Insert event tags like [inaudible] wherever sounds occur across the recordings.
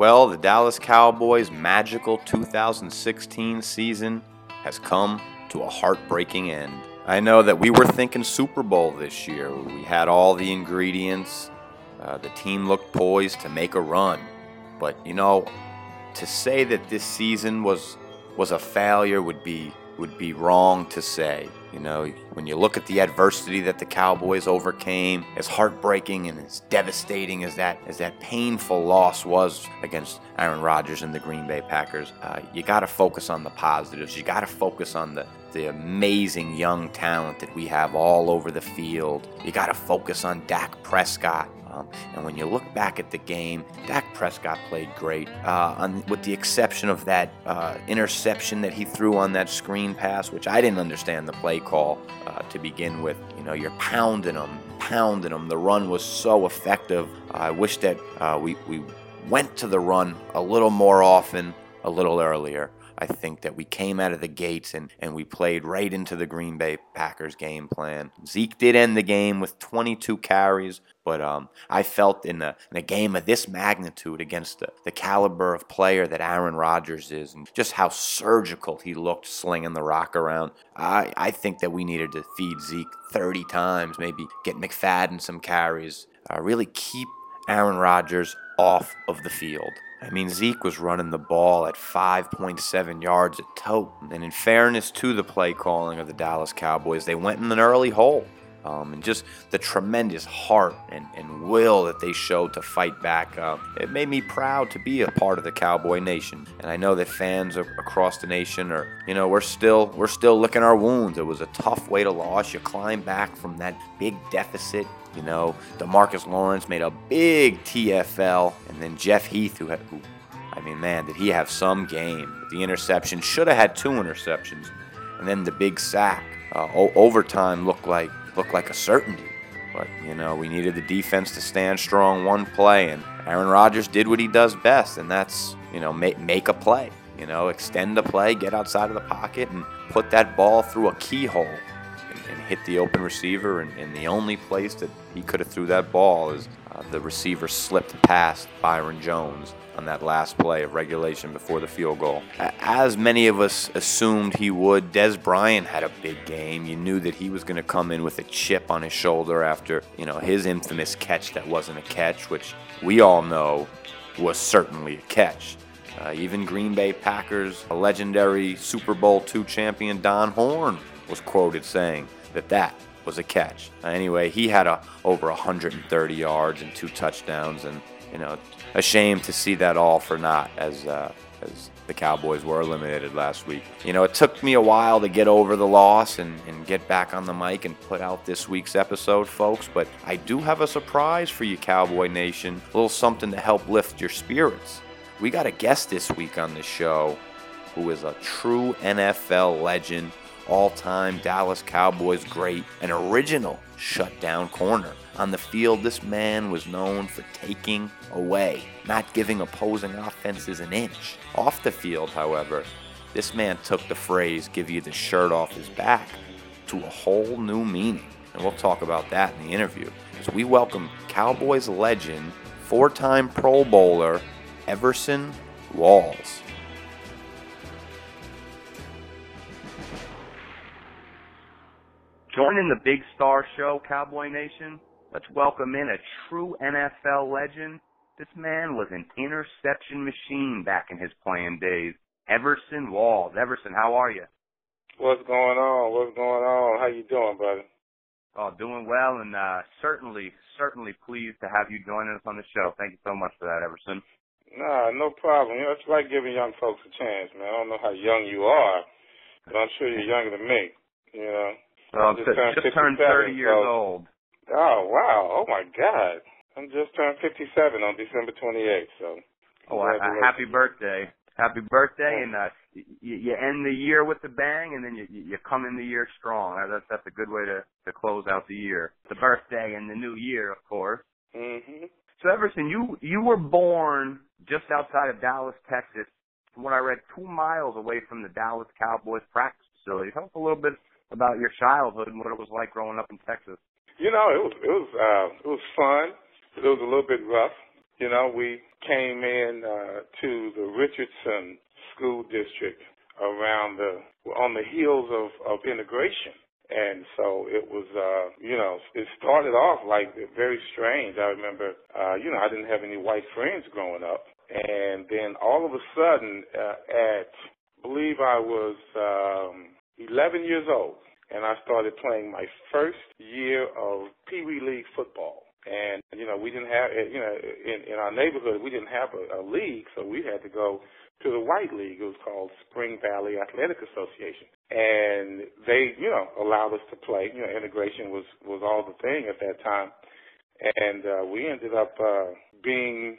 Well, the Dallas Cowboys' magical 2016 season has come to a heartbreaking end. I know that we were thinking Super Bowl this year. We had all the ingredients. Uh, the team looked poised to make a run. But, you know, to say that this season was was a failure would be would be wrong to say. You know, when you look at the adversity that the Cowboys overcame, as heartbreaking and as devastating as that as that painful loss was against Aaron Rodgers and the Green Bay Packers, uh, you got to focus on the positives. You got to focus on the the amazing young talent that we have all over the field. You got to focus on Dak Prescott. Um, and when you look back at the game, Dak Prescott played great, uh, on, with the exception of that uh, interception that he threw on that screen pass, which I didn't understand the play call uh, to begin with. You know, you're pounding them, pounding them. The run was so effective. I wish that uh, we, we went to the run a little more often, a little earlier. I think that we came out of the gates and, and we played right into the Green Bay Packers game plan. Zeke did end the game with 22 carries, but um, I felt in a, in a game of this magnitude against the, the caliber of player that Aaron Rodgers is and just how surgical he looked slinging the rock around, I, I think that we needed to feed Zeke 30 times, maybe get McFadden some carries, uh, really keep Aaron Rodgers off of the field. I mean, Zeke was running the ball at 5.7 yards a tote. And in fairness to the play calling of the Dallas Cowboys, they went in an early hole. Um, and just the tremendous heart and, and will that they showed to fight back. Uh, it made me proud to be a part of the Cowboy Nation, and I know that fans across the nation are, you know, we're still we're still licking our wounds. It was a tough way to lose. You climb back from that big deficit. You know, Demarcus Lawrence made a big TFL, and then Jeff Heath, who, had, who I mean, man, did he have some game? The interception should have had two interceptions, and then the big sack. Uh, o- overtime looked like looked like a certainty. But, you know, we needed the defense to stand strong one play, and Aaron Rodgers did what he does best, and that's, you know, make, make a play. You know, extend the play, get outside of the pocket, and put that ball through a keyhole hit the open receiver. And, and, the only place that he could have threw that ball is uh, the receiver slipped past Byron Jones on that last play of regulation before the field goal. As many of us assumed he would, Dez Bryant had a big game. You knew that he was going to come in with a chip on his shoulder after, you know, his infamous catch that wasn't a catch, which we all know was certainly a catch. Uh, even Green Bay Packers, a legendary Super Bowl II champion Don Horn was quoted saying that that was a catch. Uh, anyway, he had a, over 130 yards and two touchdowns, and you know, a shame to see that all for naught as uh, as the Cowboys were eliminated last week. You know, it took me a while to get over the loss and, and get back on the mic and put out this week's episode, folks. But I do have a surprise for you, Cowboy Nation. A little something to help lift your spirits. We got a guest this week on the show who is a true NFL legend, all time Dallas Cowboys great, an original shutdown corner. On the field, this man was known for taking away, not giving opposing offenses an inch. Off the field, however, this man took the phrase, give you the shirt off his back, to a whole new meaning. And we'll talk about that in the interview. So we welcome Cowboys legend, four time Pro Bowler, Everson Walls. Joining the Big Star Show, Cowboy Nation, let's welcome in a true NFL legend. This man was an interception machine back in his playing days. Everson Walls. Everson, how are you? What's going on? What's going on? How you doing, buddy? Oh, doing well, and uh, certainly, certainly pleased to have you joining us on the show. Thank you so much for that, Everson. Nah, no problem. You know, it's like giving young folks a chance, man. I don't know how young you are, but I'm sure you're younger than me. You know. Well, just, turned, just turned 30 years so. old. Oh, wow. Oh, my God. I'm just turned 57 on December 28th, so. Oh, uh, happy birthday. Happy birthday, and uh, you, you end the year with a bang, and then you, you come in the year strong. That's, that's a good way to, to close out the year. The birthday and the new year, of course. hmm So, Everson, you, you were born just outside of Dallas, Texas, from what I read, two miles away from the Dallas Cowboys practice facility. Tell us a little bit about your childhood and what it was like growing up in Texas. You know, it was it was uh, it was fun. It was a little bit rough. You know, we came in uh, to the Richardson School District around the on the heels of of integration. And so it was, uh, you know, it started off like very strange. I remember, uh, you know, I didn't have any white friends growing up. And then all of a sudden, uh, at, believe I was, um, 11 years old, and I started playing my first year of Pee Wee League football. And, you know, we didn't have, you know, in, in our neighborhood, we didn't have a, a league, so we had to go to the White League. It was called Spring Valley Athletic Association. And they, you know, allowed us to play. You know, integration was, was all the thing at that time. And, uh, we ended up, uh, being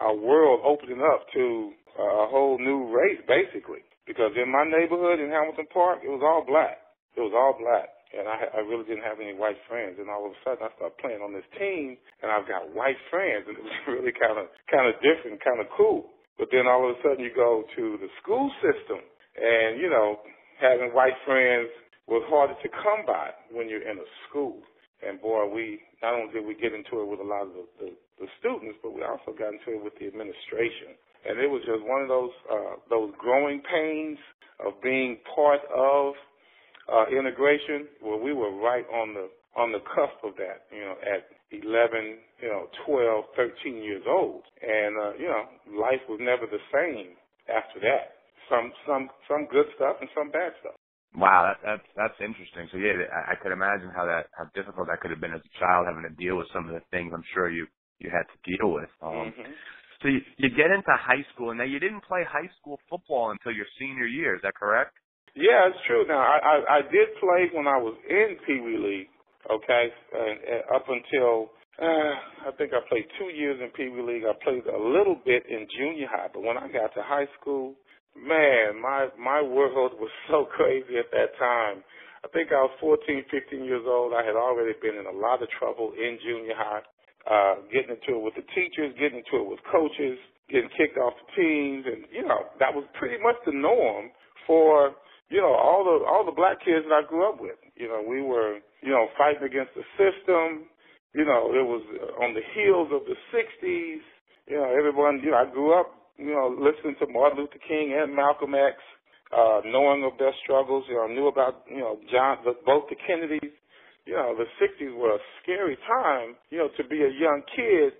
our world opening up to a whole new race, basically. Because in my neighborhood in Hamilton Park, it was all black. It was all black and I, I really didn't have any white friends. And all of a sudden, I started playing on this team, and I've got white friends, and it was [laughs] really kind of kind of different, kind of cool. But then all of a sudden you go to the school system and, you know, having white friends was harder to come by when you're in a school. And boy, we, not only did we get into it with a lot of the, the, the students, but we also got into it with the administration. And it was just one of those, uh, those growing pains of being part of, uh, integration where we were right on the, on the cusp of that, you know, at 11, you know, 12, 13 years old. And, uh, you know, life was never the same after that. Some, some, some good stuff and some bad stuff. Wow, that, that's that's interesting. So yeah, I, I could imagine how that how difficult that could have been as a child having to deal with some of the things I'm sure you you had to deal with. Um, mm-hmm. So you, you get into high school, and now you didn't play high school football until your senior year. Is that correct? Yeah, it's true. Now I I, I did play when I was in Pee Wee League, okay, and, and up until uh, I think I played two years in Pee Wee League. I played a little bit in junior high, but when I got to high school, man, my my world was [laughs] so crazy at that time. I think I was 14, 15 years old. I had already been in a lot of trouble in junior high, uh, getting into it with the teachers, getting into it with coaches, getting kicked off the teams, and you know that was pretty much the norm for you know all the all the black kids that I grew up with. You know, we were you know, fighting against the system. You know, it was on the heels of the 60s. You know, everyone, you know, I grew up, you know, listening to Martin Luther King and Malcolm X, uh, knowing of their struggles. You know, knew about, you know, John, both the Kennedys. You know, the 60s were a scary time, you know, to be a young kid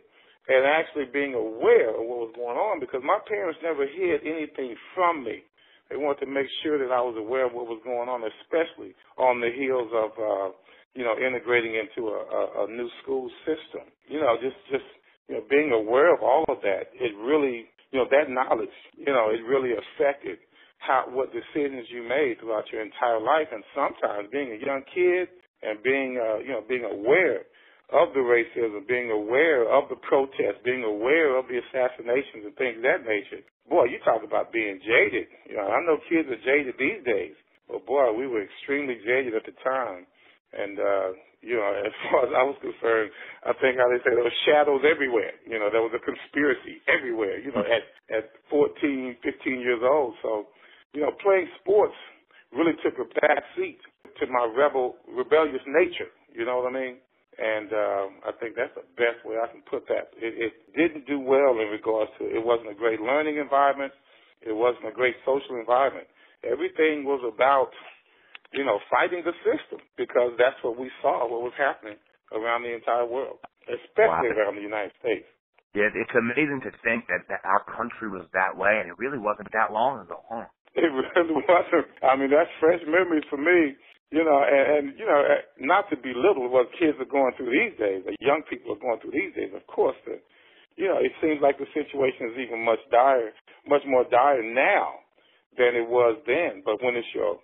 and actually being aware of what was going on because my parents never hid anything from me. They wanted to make sure that I was aware of what was going on, especially on the heels of, uh, you know, integrating into a, a, a new school system. You know, just just you know, being aware of all of that, it really, you know, that knowledge, you know, it really affected how what decisions you made throughout your entire life. And sometimes being a young kid and being, uh, you know, being aware of the racism, being aware of the protests, being aware of the assassinations and things of that nature. Boy, you talk about being jaded. You know, I know kids are jaded these days, but boy, we were extremely jaded at the time. And, uh, you know, [laughs] as far as I was concerned, I think how they say there were shadows everywhere. You know, there was a conspiracy everywhere, you know, at, at 14, 15 years old. So, you know, playing sports really took a back seat to my rebel, rebellious nature. You know what I mean? And um, I think that's the best way I can put that. It, it didn't do well in regards to it wasn't a great learning environment. It wasn't a great social environment. Everything was about, you know, fighting the system because that's what we saw, what was happening around the entire world, especially wow. around the United States. Yeah, it's amazing to think that, that our country was that way, and it really wasn't that long ago, huh? It [laughs] really wasn't. I mean, that's fresh memories for me you know, and, and you know, uh, not to belittle what kids are going through these days, or young people are going through these days. Of course, the, you know, it seems like the situation is even much dire, much more dire now than it was then. But when it's your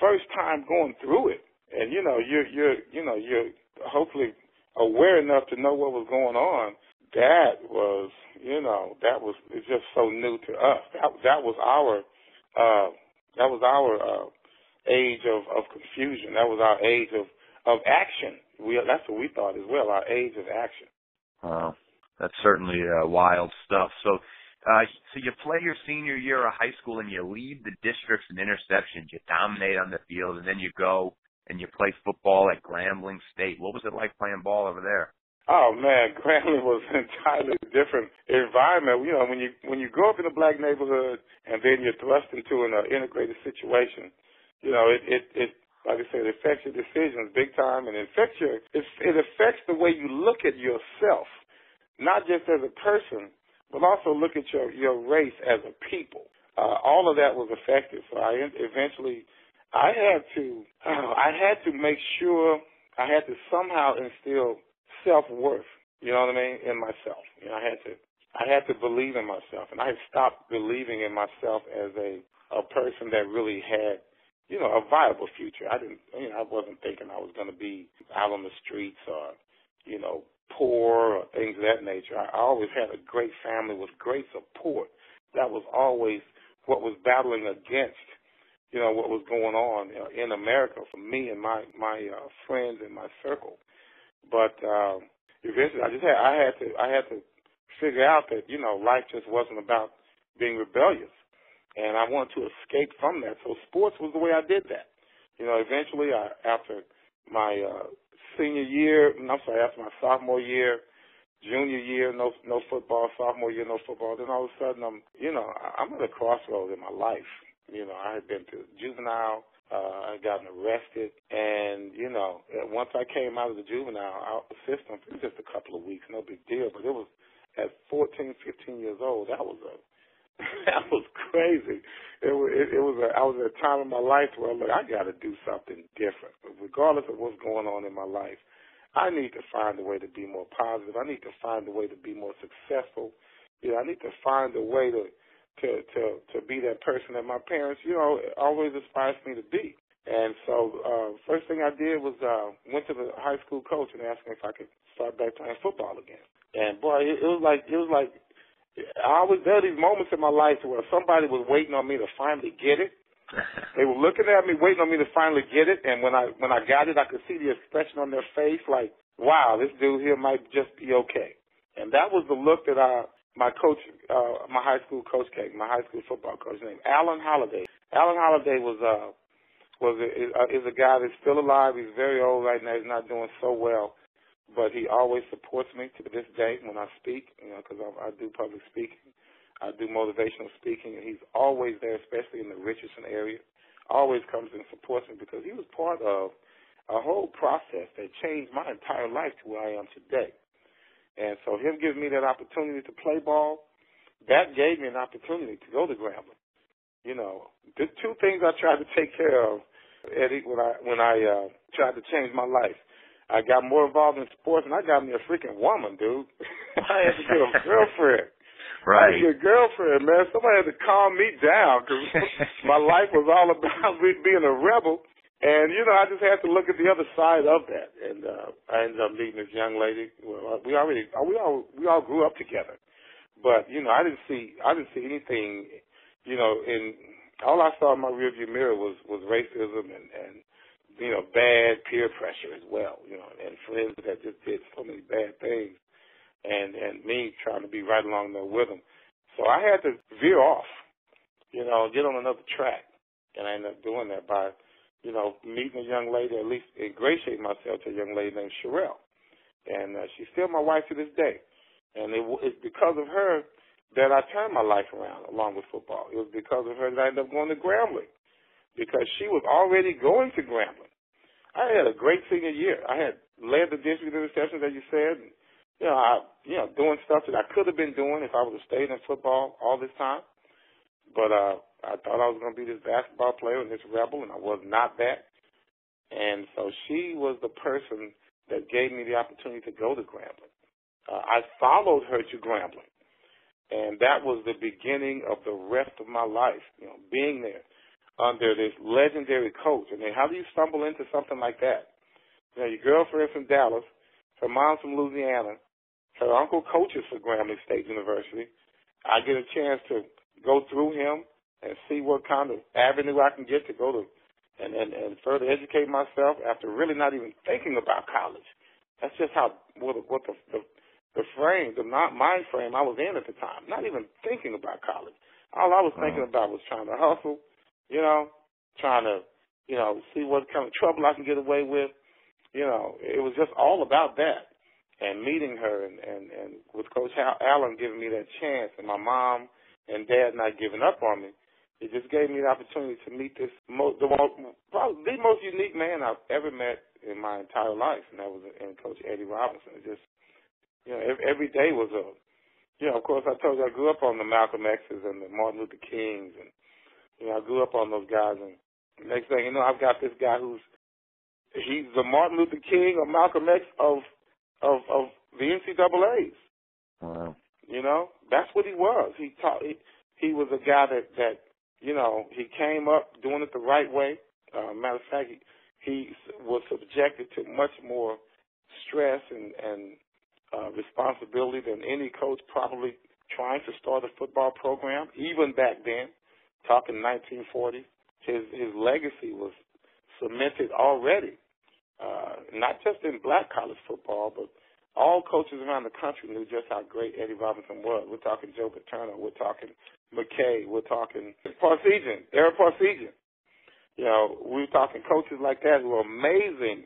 first time going through it, and you know, you're you're you know you're hopefully aware enough to know what was going on. That was, you know, that was it's just so new to us. That that was our, uh, that was our. Uh, age of, of confusion. That was our age of, of action. We, that's what we thought as well, our age of action. Wow. That's certainly uh, wild stuff. So, uh, so you play your senior year of high school and you lead the districts in interceptions. You dominate on the field, and then you go and you play football at Grambling State. What was it like playing ball over there? Oh man, [laughs] Grambling was an entirely different environment. You know, when you when you grow up in a black neighborhood and then you're thrust into an uh, integrated situation, you know, it it it like I said, it affects your decisions big time, and it affects your it, it affects the way you look at yourself, not just as a person, but also look at your your race as a people. Uh, all of that was affected. So I eventually, I had to, [clears throat] I had to make sure I had to somehow instill self worth. You know what I mean in myself. You know, I had to, I had to believe in myself, and I had stopped believing in myself as a a person that really had you know, a viable future. I didn't, you know, I wasn't thinking I was going to be out on the streets or, you know, poor or things of that nature. I always had a great family with great support. That was always what was battling against, you know, what was going on in America for me and my my uh, friends in my circle. But uh, eventually, I just had I had to I had to figure out that you know life just wasn't about being rebellious and I wanted to escape from that. So sports was the way I did that. You know, eventually, I, after my uh, senior year, I'm sorry, after my sophomore year, junior year, no no football, sophomore year, no football. Then all of a sudden, I'm you know I'm at a crossroads in my life. You know, I had been to juvenile. Uh, I gotten arrested, and you know, once I came out of the juvenile system, it was just a couple of weeks, no big deal. But it was at 14, 15 years old. That was a [laughs] that was crazy. It was it, it was a, I was at a time in my life where look, I got to do something different, regardless of what's going on in my life. I need to find a way to be more positive. I need to find a way to be more successful. You know, I need to find a way to to to to be that person that my parents, you know, always aspires me to be. And so, uh, first thing I did was uh, went to the high school coach and asked him if I could start back playing football again. And boy, it, it was like it was like I always there these moments in my life where somebody was waiting on me to finally get it. [laughs] they were looking at me, waiting on me to finally get it, and when I when I got it, I could see the expression on their face, like, "Wow, this dude here might just be okay." And that was the look that I my coach, uh, my high school coach gave, my high school football coach named Alan Holiday. Alan Holiday was uh was a, is a guy that's still alive. He's very old right now. He's not doing so well but he always supports me to this day when I speak, you know, because I, I do public speaking. I do motivational speaking, and he's always there, especially in the Richardson area. Always comes and supports me because he was part of a whole process that changed my entire life to where I am today. And so him giving me that opportunity to play ball, that gave me an opportunity to go to Grambling. You know, the two things I tried to take care of, Eddie, when I when I uh, tried to change my life. I got more involved in sports, and I got me a freaking woman, dude. [laughs] I had to get a [laughs] girlfriend. Right. I had to get a girlfriend, man. Somebody had to calm me down because [laughs] my life was all about me being a rebel. And you know, I just had to look at the other side of that, and uh, I ended up meeting this young lady. Well, uh, we already, uh, we all, we all grew up together, but you know, I didn't see, I didn't see anything, you know, in all I saw in my rearview mirror was was racism and and you know, bad peer pressure as well, you know, and friends that just did so many bad things and and me trying to be right along there with them. So I had to veer off, you know, get on another track. And I ended up doing that by, you know, meeting a young lady, at least ingratiating myself to a young lady named Sherelle. And uh, she's still my wife to this day. And it, it's because of her that I turned my life around along with football. It was because of her that I ended up going to Grambling because she was already going to Grambling. I had a great senior year. I had led the district interceptions, as you said. And, you know, I, you know, doing stuff that I could have been doing if I would have stayed in football all this time. But uh, I thought I was going to be this basketball player and this rebel, and I was not that. And so she was the person that gave me the opportunity to go to Grambling. Uh, I followed her to Grambling, and that was the beginning of the rest of my life. You know, being there, Um, under this legendary coach. I mean, how do you stumble into something like that? You know, your girlfriend's from Dallas, her mom's from Louisiana, her uncle coaches for Grambling State University. I get a chance to go through him and see what kind of avenue I can get to go to and, and, and further educate myself after really not even thinking about college. That's just how what, what the, the the frame, the not mind frame I was in at the time. Not even thinking about college. All I was uh-huh. thinking about was trying to hustle, you know, trying to, you know, see what kind of trouble I can get away with. You know, it was just all about that. and meeting her and and and with Coach Allen giving me that chance, and my mom and dad not giving up on me, it just gave me the opportunity to meet this most the most probably the most unique man I've ever met in my entire life, and that was in Coach Eddie Robinson. It just you know every, every day was a you know of course I told you I grew up on the Malcolm X's and the Martin Luther Kings and you know I grew up on those guys and next thing you know I've got this guy who's he's the Martin Luther King or Malcolm X of of of the NCAA's. Wow. You know, that's what he was. He taught. He, he was a guy that that you know he came up doing it the right way. Uh, matter of fact, he, he was subjected to much more stress and and uh, responsibility than any coach probably trying to start a football program even back then. Talking 1940, his his legacy was cemented already uh, not just in black college football, but all coaches around the country knew just how great Eddie Robinson was. We're talking Joe Paterno, we're talking McKay, we're talking Parseghian, Ara Parseghian. You know, we're talking coaches like that who are amazing,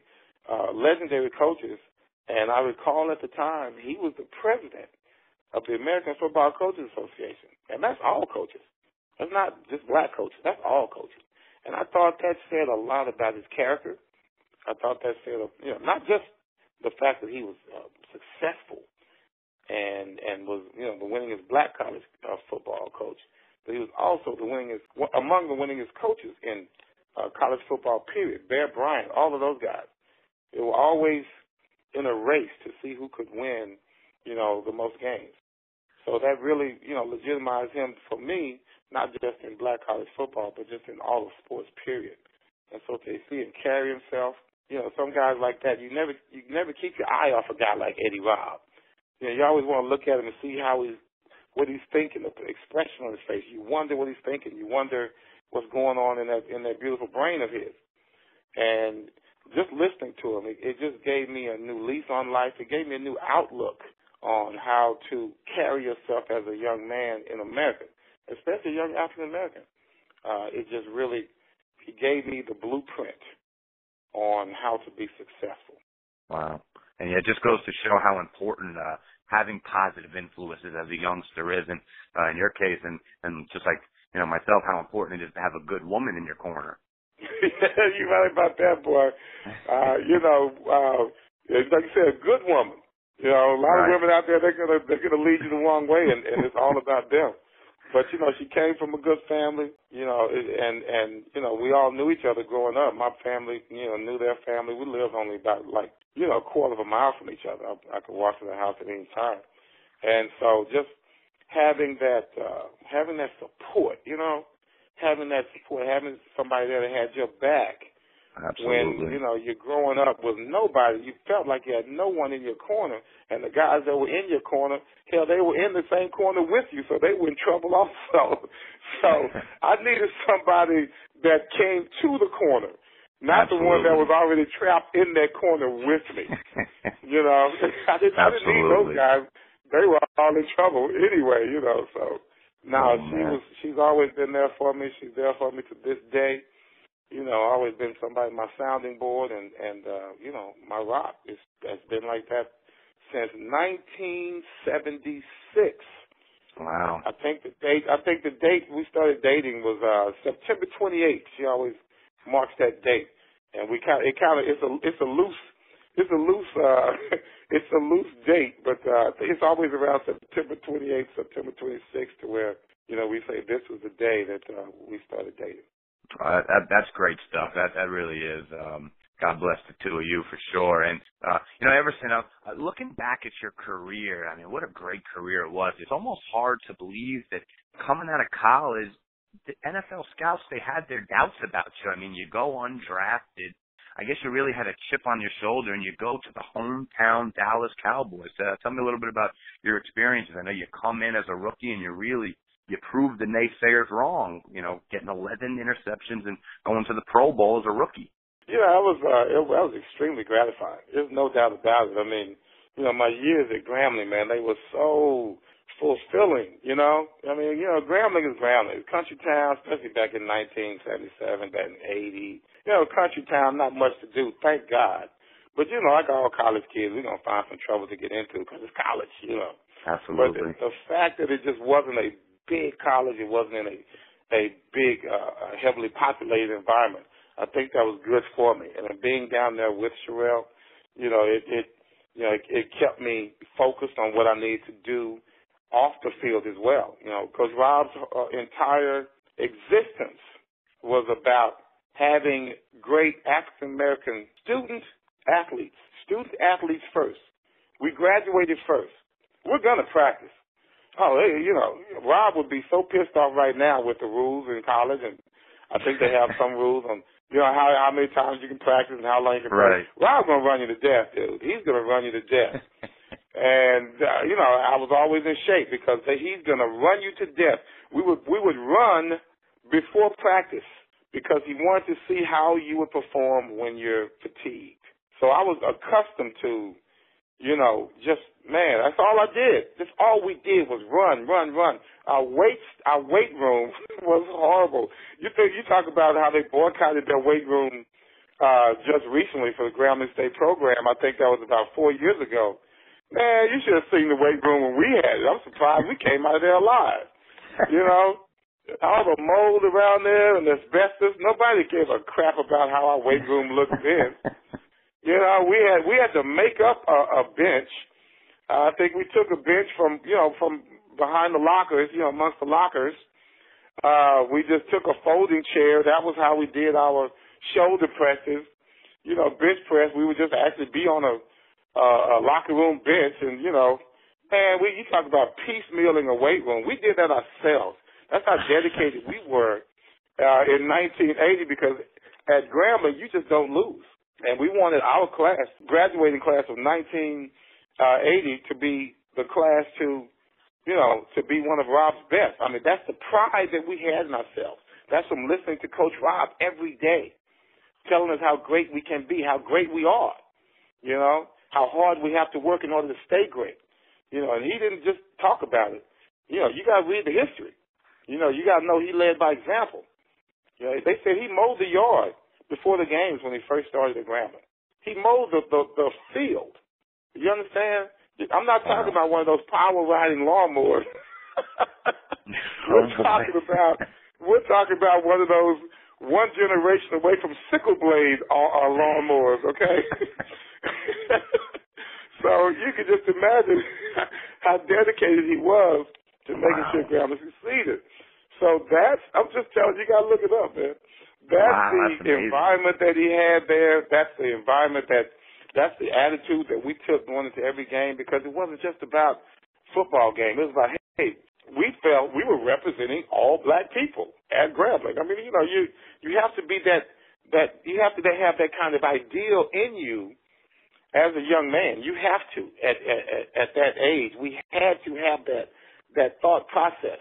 uh, legendary coaches. And I recall at the time he was the president of the American Football Coaches Association, and that's all coaches. That's not just black coaches. That's all coaches. And I thought that said a lot about his character I thought that said, you know, not just the fact that he was uh, successful and and was you know the winningest black college uh, football coach, but he was also the winningest among the winningest coaches in uh, college football. Period. Bear Bryant, all of those guys, they were always in a race to see who could win, you know, the most games. So that really, you know, legitimized him for me, not just in black college football, but just in all of sports. Period. And so to see him carry himself you know, some guys like that, you never you never keep your eye off a guy like Eddie Rob. You know, you always want to look at him and see how he's what he's thinking, the expression on his face. You wonder what he's thinking. You wonder what's going on in that in that beautiful brain of his. And just listening to him, it, it just gave me a new lease on life. It gave me a new outlook on how to carry yourself as a young man in America, especially a young African American. Uh, it just really, he gave me the blueprint on how to be successful. Wow. And yeah, it just goes to show how important uh, having positive influences as a youngster is, and uh, in your case, and and just like you know myself, how important it is to have a good woman in your corner. [laughs] you're right about that, boy. Uh, you know, uh, like you said, a good woman. You know, a lot right. of women out there they're gonna they're gonna lead you the wrong way, and, and it's all about them. But you know, she came from a good family, you know, and and you know, we all knew each other growing up. My family, you know, knew their family. We lived only about like you know a quarter of a mile from each other. I, I could walk to the house at any time, and so just having that uh having that support, you know, having that support, having somebody there that had your back Absolutely. When, you know, you're growing up with nobody, you felt like you had no one in your corner. And the guys that were in your corner, hell, they were in the same corner with you, so they were in trouble [laughs] also. so [laughs] I needed somebody that came to the corner, not Absolutely. the one that was already trapped in that corner with me. [laughs] you know, I didn't, I didn't need those guys. They were all in trouble anyway, you know, so. Now oh, she was she's always been there for me. She's there for me to this day you know, always been somebody my sounding board and and uh, you know my rock. It's has been like that since 1976. Wow. I think the date. I think the date we started dating was uh September 28th. She always marks that date, and we kind. of, It kind of it's a it's a loose it's a loose uh [laughs] it's a loose date, but uh it's always around September 28th, September 26th, to where you know we say this was the day that uh, we started dating. Uh, that, that's great stuff. That that really is. Um, God bless the two of you for sure. And uh, you know, Everson, uh, looking back at your career, I mean, what a great career it was. It's almost hard to believe that coming out of college, the NFL scouts they had their doubts about you. I mean, you go undrafted. I guess you really had a chip on your shoulder, and you go to the hometown Dallas Cowboys. Uh, tell me a little bit about your experiences. I know you come in as a rookie, and you really you proved the naysayers wrong, you know, getting 11 interceptions and going to the Pro Bowl as a rookie. Yeah, I was, uh, it, that was extremely gratifying. There's no doubt about it. I mean, you know, my years at Grambling, man, they were so fulfilling, you know? I mean, you know, Grambling is Grambling. Country town, especially back in 1977, back in 80. You know, country town, not much to do, thank God. But you know, like all college kids, we're gonna find some trouble to get into because it's college, you know. Absolutely. But the, the fact that it just wasn't a big college, it wasn't in a a big, uh, heavily populated environment. I think that was good for me. And being down there with Sherelle, you know, it, it you know, it, it kept me focused on what I needed to do off the field as well. You know, Coach Rob's uh, entire existence was about having great African American student athletes, student athletes first. We graduated first. We're gonna practice. Oh, hey, you know, Rob would be so pissed off right now with the rules in college, and I think they have some rules on you know how how many times you can practice and how long you can right. practice. Rob's gonna run you to death, dude. He's gonna run you to death. [laughs] and uh, you know, I was always in shape because he's gonna run you to death. We would we would run before practice because he wanted to see how you would perform when you're fatigued. So I was accustomed to, you know, just man, that's all I did. Just all we did was run, run, run. Our weight, our weight room [laughs] was horrible. You think you talk about how they boycotted their weight room uh just recently for the Grambling State program. I think that was about four years ago. Man, you should have seen the weight room when we had it. I'm surprised we came out of there alive. You [laughs] know, all the mold around there and asbestos. Nobody gave a crap about how our weight room looked then. [laughs] You know, we had we had to make up a, a bench. Uh, I think we took a bench from you know from behind the lockers, you know, amongst the lockers. Uh, we just took a folding chair. That was how we did our shoulder presses. You know, bench press. We would just actually be on a, uh, a locker room bench, and you know, man, we you talk about piecemealing a weight room. We did that ourselves. That's how dedicated we were uh, in 1980 because at Grambling you just don't lose and we wanted our class, graduating class of 1980, uh, to be the class to, you know, to be one of Rob's best. I mean, that's the pride that we had in ourselves. That's from listening to Coach Rob every day, telling us how great we can be, how great we are, you know, how hard we have to work in order to stay great. You know, and he didn't just talk about it. You know, you got to read the history. You know, you got to know he led by example. You know, they said he mowed the yard before the games when he first started at Grambling. He mowed the, the, the field. You understand? I'm not talking uh-huh. about one of those power riding lawnmowers. [laughs] we're talking about we're talking about one of those one generation away from sickle blade or, or lawnmowers, okay? [laughs] so you can just imagine [laughs] how dedicated he was to making wow. sure Grambling succeeded. So that's I'm just telling you, you gotta look it up, man. That's wow, the that's environment that he had there. That's the environment that that's the attitude that we took going into every game because it wasn't just about football game. It was about hey, we felt we were representing all black people at Grambling. I mean, you know, you you have to be that that you have to have that kind of ideal in you as a young man. You have to at at, at that age. We had to have that that thought process.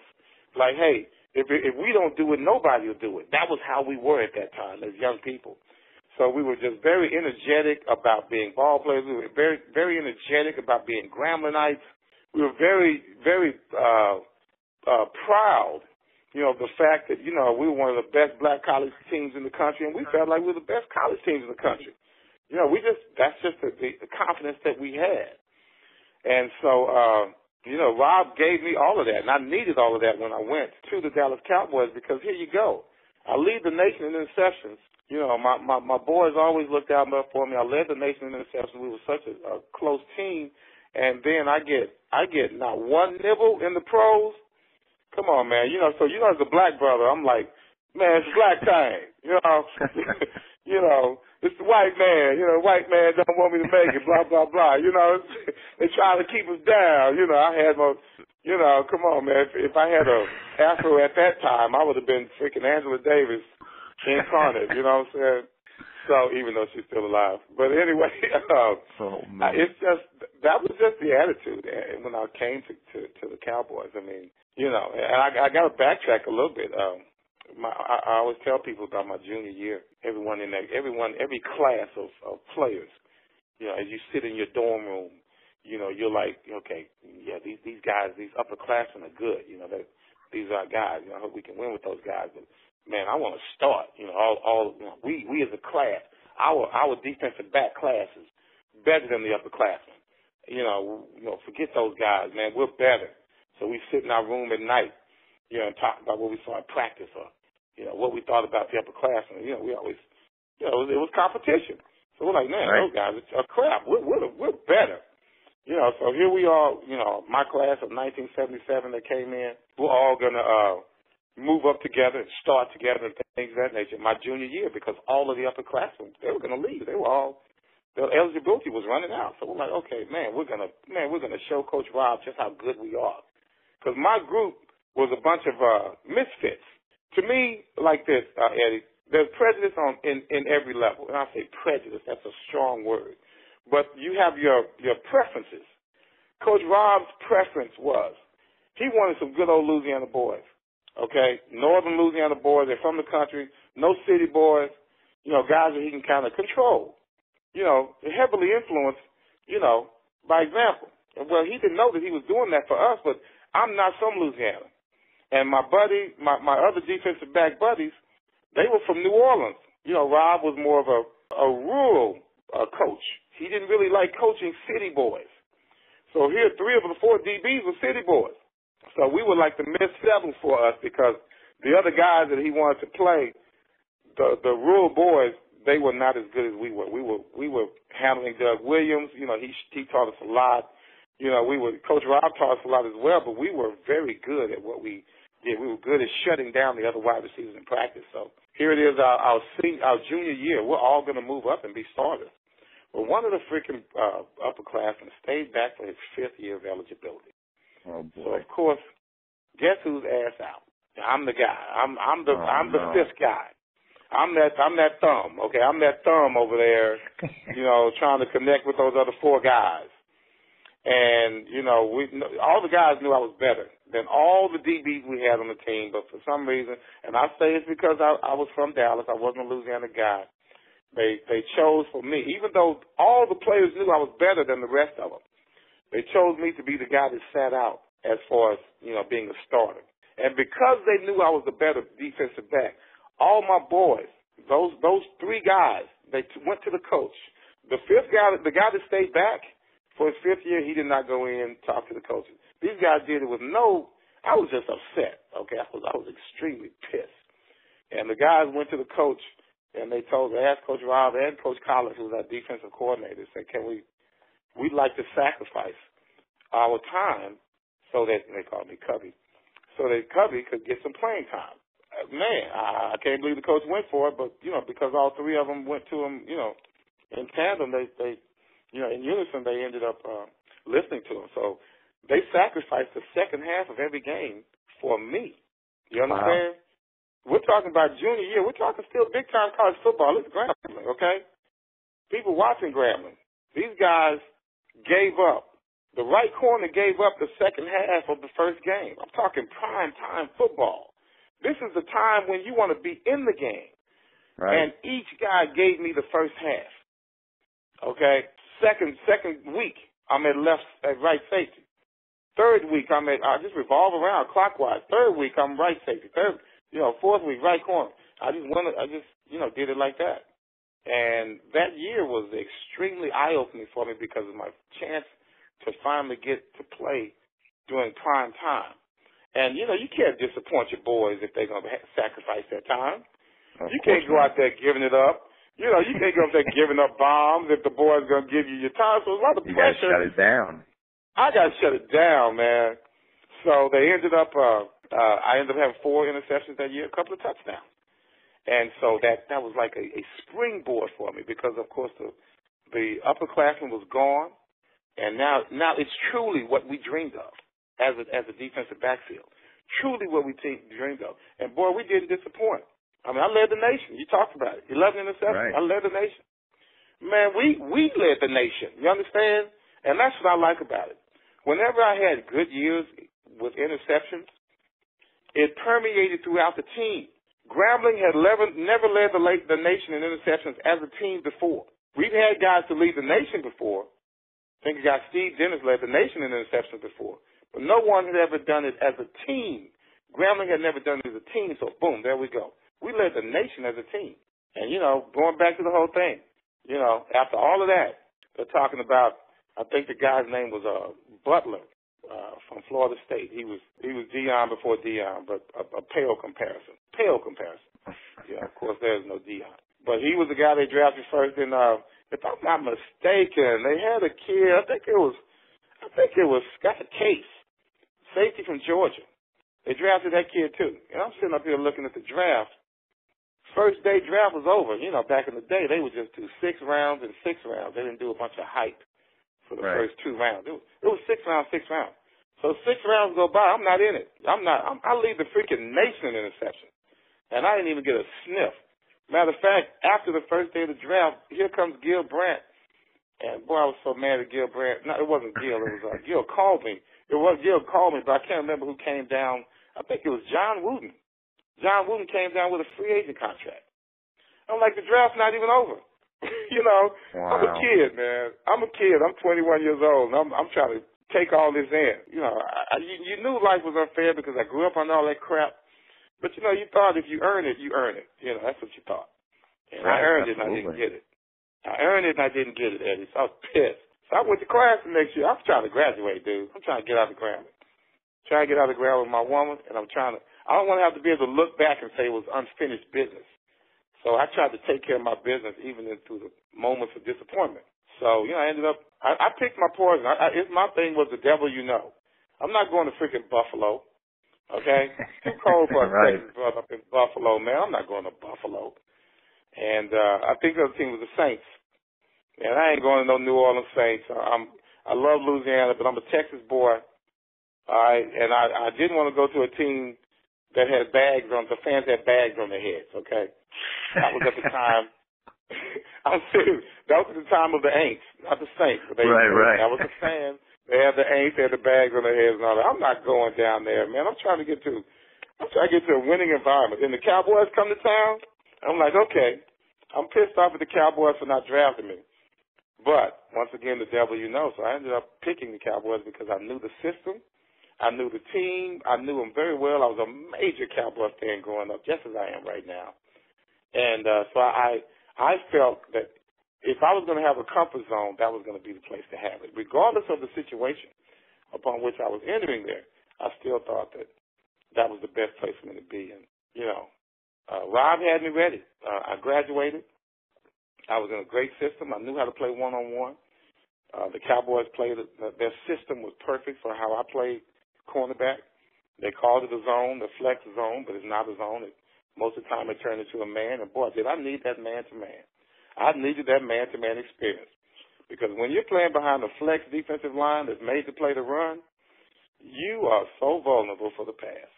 Like, hey, if if we don't do it, nobody will do it. That was how we were at that time as young people. So we were just very energetic about being ball players. We were very very energetic about being Gramblingites. We were very very uh, uh, proud, you know, of the fact that you know we were one of the best black college teams in the country, and we felt like we were the best college teams in the country. You know, we just that's just the, the confidence that we had, and so. uh you know, Rob gave me all of that, and I needed all of that when I went to the Dallas Cowboys because here you go. I lead the nation in interceptions. You know, my, my, my boys always looked out for me. I led the nation in interceptions. We were such a, a close team. And then I get, I get not one nibble in the pros. Come on, man. You know, so you know, as a black brother, I'm like, man, it's black time. You know, [laughs] you know, it's the white man, you know, white man don't want me to make it, blah, blah, blah. You know, [laughs] they try to keep us down. You know, I had my, you know, come on, man. If, if I had a afro at that time, I would have been freaking Angela Davis incarnate, you know what I'm saying? So, even though she's still alive. But anyway, uh, [laughs] oh, it's just, that was just the attitude when I came to, to, to the Cowboys. I mean, you know, and I, I got to backtrack a little bit. Um, my I, I always tell people about my junior year. Everyone in that, everyone, every class of, of players. You know, as you sit in your dorm room, you know, you're like, okay, yeah, these these guys, these upperclassmen are good. You know, that these are guys. You know, I hope we can win with those guys. But man, I want to start. You know, all all you know, we we as a class, our our defensive back classes better than the upperclassmen. You know, you know, forget those guys, man. We're better. So we sit in our room at night, you know, and talk about what we saw in practice or, you know, what we thought about the upperclassmen. You know, we always, you know, it was, it was competition. So we're like, man, right. those guys are crap. We're, we're, we're better. You know, so here we are, you know, my class of 1977 that came in, we're all going to, uh, move up together and start together and things of that nature my junior year because all of the upperclassmen they were going to leave. They were all their eligibility was running out. So we're like, okay, man, we're gonna man, we're gonna show Coach Rob just how good we are. Because my group was a bunch of uh, misfits. To me, like this, uh, Eddie, there's prejudice on in in every level, and I say prejudice. That's a strong word, but you have your your preferences. Coach Rob's preference was he wanted some good old Louisiana boys. Okay, Northern Louisiana boys. They're from the country. No city boys. You know, guys that he can kind of control. You know, heavily influenced. You know, by example. Well, he didn't know that he was doing that for us, but I'm not from Louisiana. And my buddy, my, my other defensive back buddies, they were from New Orleans. You know, Rob was more of a, a rural uh, coach. He didn't really like coaching city boys. So here, three of the four DBs were city boys. So we were like the mid seven for us because the other guys that he wanted to play, the the rural boys, they were not as good as we were. We were we were handling Doug Williams. You know, he he taught us a lot. You know, we were Coach Rob taught us a lot as well, but we were very good at what we did. We were good at shutting down the other wide receivers in practice. So here it is, our our, senior, our junior year. We're all going to move up and be starters. Well, one of the freaking uh, upperclassmen stayed back for his fifth year of eligibility. Oh boy. So of course, guess who's ass out? I'm the guy. I'm I'm the oh, I'm the no. fifth guy. I'm that I'm that thumb. Okay, I'm that thumb over there. [laughs] you know, trying to connect with those other four guys. And you know, we all the guys knew I was better than all the DBs we had on the team. But for some reason, and I say it's because I, I was from Dallas. I wasn't a Louisiana guy. They they chose for me, even though all the players knew I was better than the rest of them. They chose me to be the guy that sat out as far as, you know, being a starter. And because they knew I was a better defensive back, all my boys, those those three guys, they t- went to the coach. The fifth guy, the guy that stayed back for his fifth year, he did not go in talk to the coaches. These guys did it with no. I was just upset. Okay, I was I was extremely pissed. And the guys went to the coach and they told, they asked Coach Rob and Coach Collins, who was our defensive coordinator, said, "Can we we'd like to sacrifice our time so that they call me Cubby, so that Cubby could get some playing time. Uh, man, I, I can't believe the coach went for it, but you know because all three of them went to him, you know, in tandem, they they, you know, in unison, they ended up uh, listening to him. So they sacrificed the second half of every game for me. You understand? Wow. We're talking about junior year. We're talking still big time college football. It's Grambling, okay? People watching Grambling. These guys gave up. The right corner gave up the second half of the first game. I'm talking prime time football. This is the time when you want to be in the game. Right. And each guy gave me the first half. Okay. Second second week, I'm at left at right safety. Third week, I'm at I just revolve around clockwise. Third week, I'm right safety. Third, you know, fourth week, right corner. I just wanted, I just you know did it like that. And that year was extremely eye opening for me because of my chance to finally get to play during prime time. And you know, you can't disappoint your boys if they're gonna sacrifice their time. Of you can't go out there giving it up. You know, you can't go out there giving up bombs if the boys gonna give you your time. So a lot of you pressure. You gotta shut it down. I gotta shut it down, man. So they ended up. uh uh I ended up having four interceptions that year, a couple of touchdowns. And so that that was like a, a springboard for me because of course the the upperclassman was gone, and now now it's truly what we dreamed of as a as a defensive backfield. Truly what we te- dreamed of. And boy, we didn't disappoint. I mean, I led the nation. You talked about it. Eleven interceptions. Right. I led the nation. Man, we we led the nation. You understand? And that's what I like about it. Whenever I had good years with interceptions, it permeated throughout the team. Grambling had never, led the, the nation in interceptions as a team before. We've had guys to lead the nation before. I think you got Steve Dennis led the nation in interceptions before. But no one had ever done it as a team. Grambling had never done it as a team, so boom, there we go. We led the nation as a team. And, you know, going back to the whole thing, you know, after all of that, They're talking about. I think the guy's name was uh, Butler uh, from Florida State. He was he was Deion before Deion, but a, a pale comparison. Pale comparison. Yeah, of course there's no Deion, but he was the guy they drafted first. And uh, if I'm not mistaken, they had a kid. I think it was I think it was Scott Case, safety from Georgia. They drafted that kid too. And I'm sitting up here looking at the draft. First day draft was over. You know, back in the day, they would just do six rounds and six rounds. They didn't do a bunch of hype for the right. first two rounds. It was, it was six rounds, six rounds. So six rounds go by, I'm not in it. I'm not. I'm, I lead the freaking nation in interception, and I didn't even get a sniff. Matter of fact, after the first day of the draft, here comes Gil Brandt, and boy, I was so mad at Gil Brandt. No, it wasn't Gil. It was uh, Gil called me. It was Gil called me, but I can't remember who came down. I think it was John Wooten. John Wooten came down with a free agent contract. I'm like, the draft's not even over. [laughs] you know, wow. I'm a kid, man. I'm a kid. I'm 21 years old, and I'm I'm trying to take all this in. You know, I, you, you knew life was unfair because I grew up on all that crap. But you know, you thought if you earn it, you earn it. You know, that's what you thought. And right, I earned absolutely. it, and I didn't get it. I earned it, and I didn't get it, Eddie. So I was pissed. So I went to class the next year. I'm trying to graduate, dude. I'm trying to get out of grammar. Trying to get out of grammar with my woman, and I'm trying to. I don't want to have to be able to look back and say it was unfinished business. So I tried to take care of my business even through the moments of disappointment. So you know, I ended up. I, I picked my poison. I, I, it's my thing was the devil you know. I'm not going to freaking Buffalo. Okay, [laughs] too cold for a right. Texas brother up in Buffalo, man. I'm not going to Buffalo. And uh I think the other team was the Saints. And I ain't going to no New Orleans Saints. I'm I love Louisiana, but I'm a Texas boy. All right, and I I didn't want to go to a team that had bags on the fans had bags on their heads. Okay, that was at the [laughs] time. [laughs] I'm serious. That was at the time of the Aints, not the Saints. But they, right, right. I was a fan. They had the Aints, they had the bags on their heads and all that. I'm not going down there, man. I'm trying to get to, I'm trying to get to a winning environment. Then the Cowboys come to town. I'm like, okay, I'm pissed off at the Cowboys for not drafting me. But once again, the devil you know. So I ended up picking the Cowboys because I knew the system. I knew the team. I knew them very well. I was a major Cowboys fan growing up, just as I am right now. And uh, so I I felt that if I was going to have a comfort zone, that was going to be the place to have it. Regardless of the situation upon which I was entering there, I still thought that that was the best place for me to be. And, you know, uh, Rob had me ready. Uh, I graduated. I was in a great system. I knew how to play one-on-one. Uh, the Cowboys played, uh, their system was perfect for how I played cornerback. They called it a zone, the flex zone, but it's not a zone. It, most of the time it turned into a man. And boy, did I need that man-to-man. I needed that man-to-man experience. Because when you're playing behind a flex defensive line that's made to play the run, you are so vulnerable for the pass.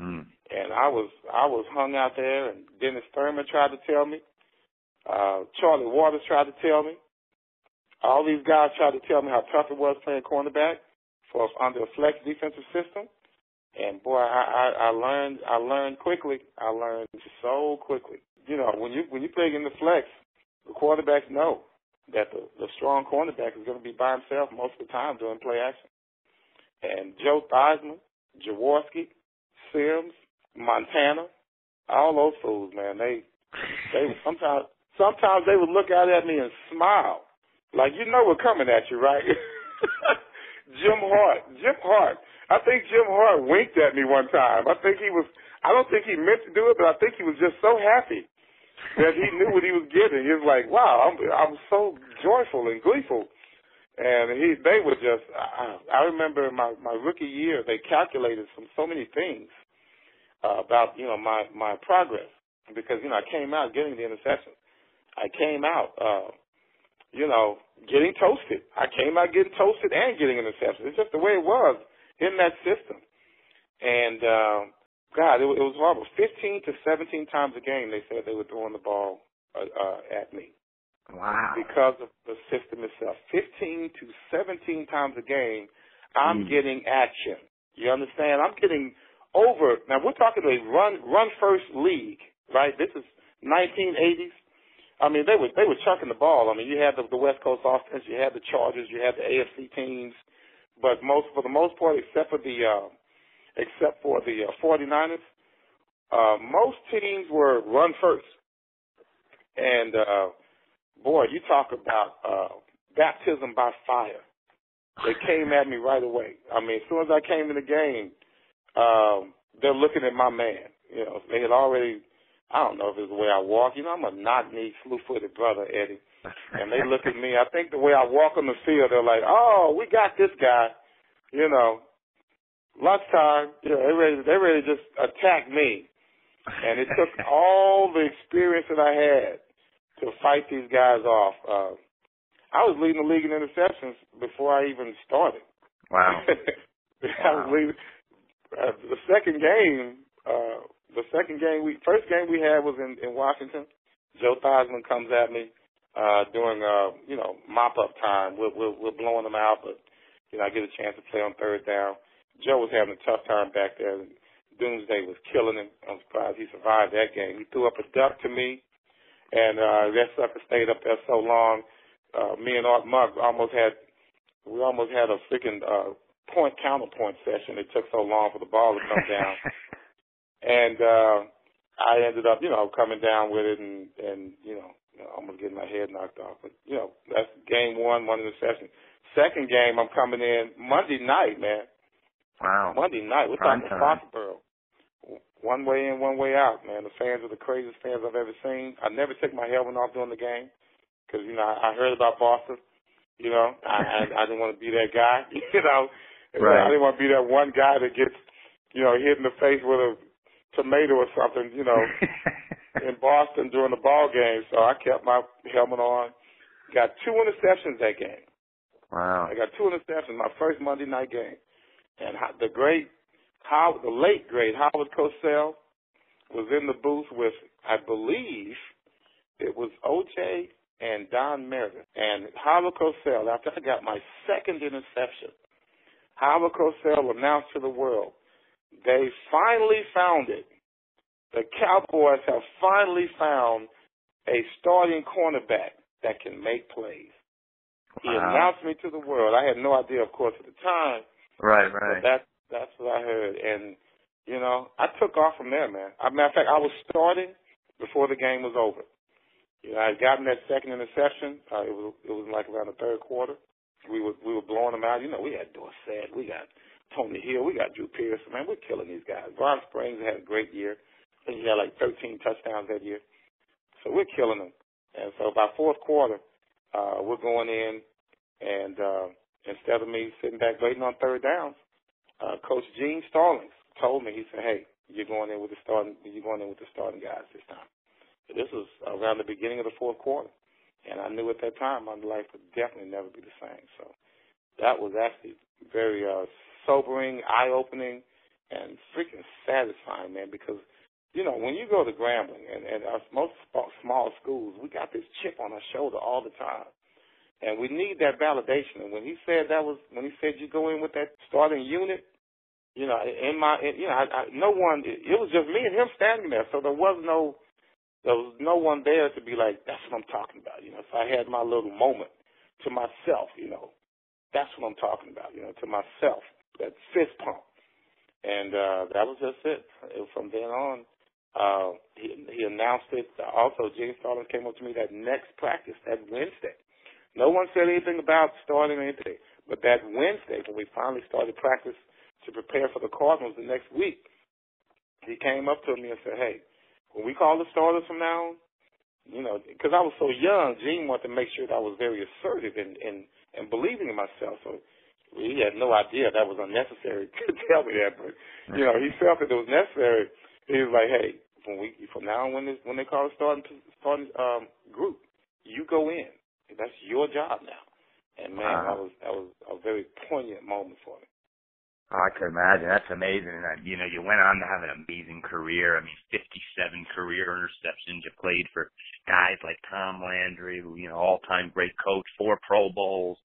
Mm. And I was I was hung out there, and Dennis Thurman tried to tell me. Uh, Charlie Waters tried to tell me. All these guys tried to tell me how tough it was playing cornerback for under a flex defensive system. And boy, I, I, I learned I learned quickly. I learned so quickly. You know, when you when you play in the flex, the quarterbacks know that the, the strong cornerback is going to be by himself most of the time during play action. And Joe Theismann, Jaworski, Simms, Montana, all those fools, man, they they sometimes sometimes they would look out at me and smile. Like you know we're coming at you, right? [laughs] Jim Hart. Jim Hart. I think Jim Hart winked at me one time. I think he was I don't think he meant to do it, but I think he was just so happy that he knew what he was getting. He was like, "Wow, I'm I'm so joyful and gleeful." And he they were just I, I remember my my rookie year they calculated some so many things uh, about you know my my progress because you know I came out getting the interception. I came out uh you know getting toasted. I came out getting toasted and getting interceptions. It's just the way it was in that system. And um God, it, it was horrible. 15 to 17 times a game, they said they were throwing the ball uh, uh, at me. Wow. Because of the system itself. 15 to 17 times a game, I'm Mm. getting action. You understand? I'm getting over. Now, we're talking a run, run first league, right? This is 1980s. I mean, they were they were chucking the ball. I mean, you had the, the West Coast offense, you had the Chargers, you had the AFC teams, but most for the most part, except for the uh, except for the uh, 49ers, uh, most teams were run first. And uh, boy, you talk about uh, baptism by fire. They came at me right away. I mean, as soon as I came in the game, um, they're looking at my man. You know, they had already. I don't know if it's the way I walk. You know, I'm a knock-knee, slew-footed brother, Eddie. And they look at me. I think the way I walk on the field, they're like, "Oh, we got this guy." You know, lunchtime, you know, they ready. They ready to just attack me. And it took [laughs] all the experience that I had to fight these guys off. Uh, I was leading the league in interceptions before I even started. Wow. [laughs] I was leading. Uh, the second game, uh, the second game we, first game we had was in, in Washington. Joe Theismann comes at me, uh, during, uh, you know, mop up time. We're, we're, we're blowing them out, but, you know, I get a chance to play on third down. Joe was having a tough time back there. Doomsday was killing him. I'm surprised he survived that game. He threw up a duck to me, and, uh, that sucker stayed up there so long. Uh, me and Art Monk almost had, we almost had a freaking, uh, point counterpoint session. It took so long for the ball to come down. [laughs] and uh I ended up, you know, coming down with it and and you know, almost getting my head knocked off. But you know, that's game one, one interception. Second game I'm coming in Monday night, man. Wow. Monday night. We're Prime talking time. Foxborough. One way in, one way out, man. The fans are the craziest fans I've ever seen. I never take my helmet off during the game because you know I, I heard about Boston. You know, I, I I didn't want to be that guy. [laughs] You know, Right. I didn't want to be that one guy that gets, you know, hit in the face with a tomato or something. You know, [laughs] in Boston during the ball game. So I kept my helmet on. Got two interceptions that game. wow. I got two interceptions my first Monday night game. And the great, how the late great Howard Cosell was in the booth with, I believe, it was OJ and Don Meredith. And Howard Cosell, after I got my second interception, Howard Cosell announced to the world, they finally found it. The Cowboys have finally found a starting cornerback that can make plays. He Wow. announced me to the world. I had no idea, of course, at the time, Right, but right. that that's what I heard. And you know, I took off from there, man. As a matter of fact, I was starting before the game was over. You know, I had gotten that second interception. Uh, it was it was like around the third quarter. We were we were blowing them out. You know, we had Dorsett, we got Tony Hill, we got Drew Pearson. Man, we're killing these guys. Ron Springs had a great year. I think he had like 13 touchdowns that year. So we're killing them. And so by fourth quarter, uh, we're going in, and uh, instead of me sitting back waiting on third downs, uh, Coach Gene Stallings told me, he said, "Hey, you're going in with the starting, you're going in with the starting guys this time." This was around the beginning of the fourth quarter, and I knew at that time my life would definitely never be the same. So that was actually very uh, sobering, eye-opening, and freaking satisfying, man. Because you know when you go to Grambling and, and us most small schools, we got this chip on our shoulder all the time. And we need that validation. And when he said that was, when he said you go in with that starting unit, you know, in my, you know, I, I, no one, it, it was just me and him standing there. So there was no, there was no one there to be like, that's what I'm talking about. You know, so I had my little moment to myself, you know, that's what I'm talking about, you know, to myself, that fist pump. And, uh, that was just it. From then on, uh, he, he announced it. Also, Gene Stallings came up to me that next practice, that Wednesday. No one said anything about starting anything. But that Wednesday, when we finally started practice to prepare for the Cardinals the next week, he came up to me and said, hey, when we call the starters from now on, you know, because I was so young, Gene wanted to make sure that I was very assertive and, and, and believing in myself. So he had no idea that was unnecessary [laughs] to tell me that. But, you know, he felt that it was necessary. He was like, hey, from we from now on, when this, when they call a starting starting um, group, you go in. That's your job now. And man, Wow. that was that was a very poignant moment for me. Oh, I can imagine. That's amazing. And, uh, you know, you went on to have an amazing career. I mean, 57 career interceptions. You played for guys like Tom Landry, you know, all-time great coach, four Pro Bowls.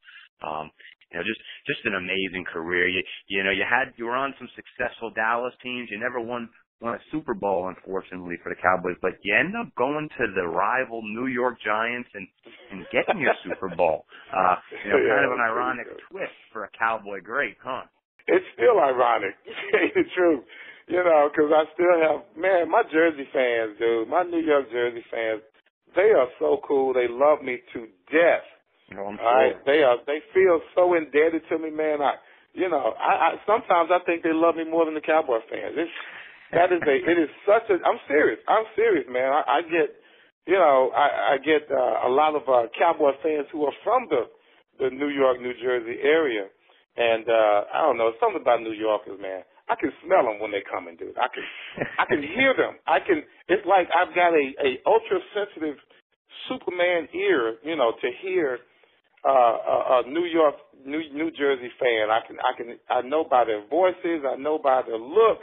Um, you know, just, just an amazing career. You, you know, you had, you were on some successful Dallas teams. You never won, won a Super Bowl, unfortunately, for the Cowboys, but you end up going to the rival New York Giants and, and getting your Super Bowl. [laughs] Uh, you know, kind of an ironic twist for a Cowboy great, huh? It's still ironic, [laughs] to tell you the truth. You know, because I still have, man, my Jersey fans, dude, my New York Jersey fans, they are so cool. They love me to death. Oh, I'm All right, they are. They feel so indebted to me, man. I, you know, I, I sometimes I think they love me more than the Cowboy fans. It's that is a. It is such a. I'm serious. I'm serious, man. I, I get, you know, I, I get uh, a lot of uh, Cowboy fans who are from the the New York, New Jersey area, and uh I don't know something about New Yorkers, man. I can smell them when they come in, dude. I can, I can hear [laughs] them. I can. It's like I've got a a ultra sensitive Superman ear, you know, to hear uh, a, a New York, New New Jersey fan. I can, I can, I know by their voices. I know by their look.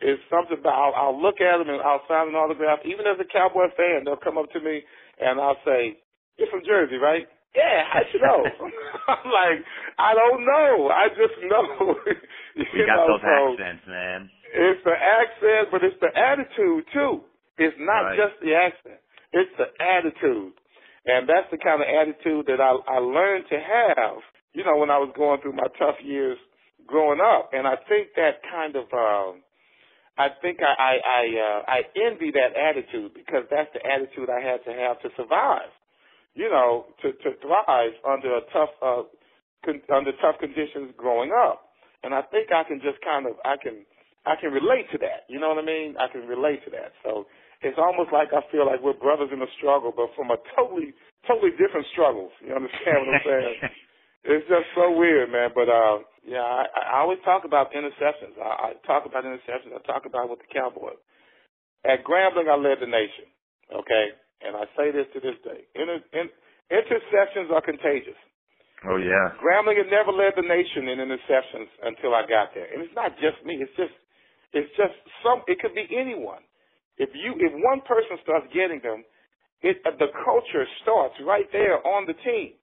It's something about. I'll, I'll look at them and I'll sign an autograph. Even as a Cowboy fan, they'll come up to me and I'll say, "You're from Jersey, right?" Yeah, I should know. [laughs] I'm like, I don't know. I just know. [laughs] you, you got know, those so accents, man. It's the accent, but it's the attitude too. It's not Right. just the accent. It's the attitude. And that's the kind of attitude that I, I learned to have, you know, when I was going through my tough years growing up. And I think that kind of, um, I think I, I, I, uh, I envy that attitude because that's the attitude I had to have to survive, you know, to, to thrive under a tough, uh, con- under tough conditions growing up. And I think I can just kind of, I can, I can relate to that. You know what I mean? I can relate to that. So it's almost like I feel like we're brothers in a struggle, but from a totally, totally different struggles. You understand what I'm saying? [laughs] it's just so weird, man. But uh, yeah, I, I always talk about interceptions. I, I talk about interceptions. I talk about with the Cowboys. At Grambling, I led the nation. Okay, and I say this to this day: Inter, in, interceptions are contagious. oh yeah. Grambling had never led the nation in interceptions until I got there. And it's not just me. It's just, it's just some. It could be anyone. If you, if one person starts getting them, it uh, the culture starts right there on the team.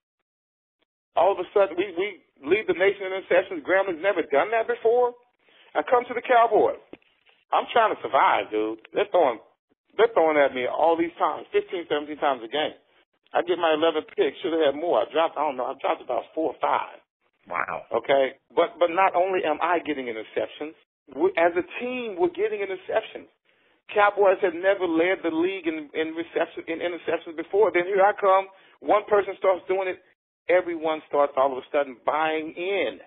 All of a sudden, we we lead the nation in interceptions. Grambling's never done that before. I come to the Cowboys. I'm trying to survive, dude. They're throwing, they're throwing at me all these times, 15, 17 times a game. I get my 11th pick. Should have had more. I dropped, I don't know, I dropped about four or five. Wow. Okay, but but not only am I getting interceptions, we, as a team, we're getting interceptions. Cowboys have never led the league in in reception in interceptions before. Then here I come. One person starts doing it. Everyone starts all of a sudden buying in.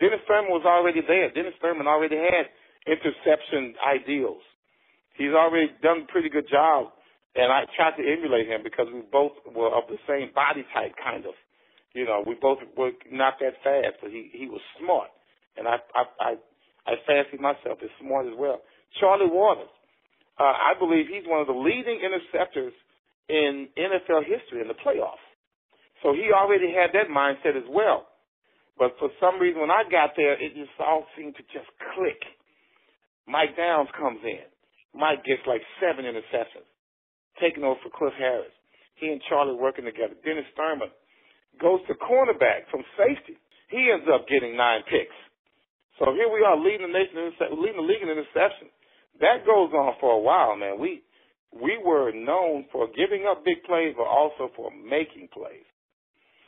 Dennis Thurman was already there. Dennis Thurman already had interception ideals. He's already done a pretty good job, and I tried to emulate him because we both were of the same body type, kind of. You know, we both were not that fast, but he he was smart, and I I I, I fancy myself as smart as well. Charlie Waters, uh, I believe he's one of the leading interceptors in NFL history in the playoffs. So he already had that mindset as well. But for some reason, when I got there, it just all seemed to just click. Mike Downs comes in. Mike gets like seven interceptions, taking over for Cliff Harris. He and Charlie working together. Dennis Thurman goes to cornerback from safety. He ends up getting nine picks. So here we are leading the nation, leading the league in interceptions. That goes on for a while, man. We we were known for giving up big plays, but also for making plays.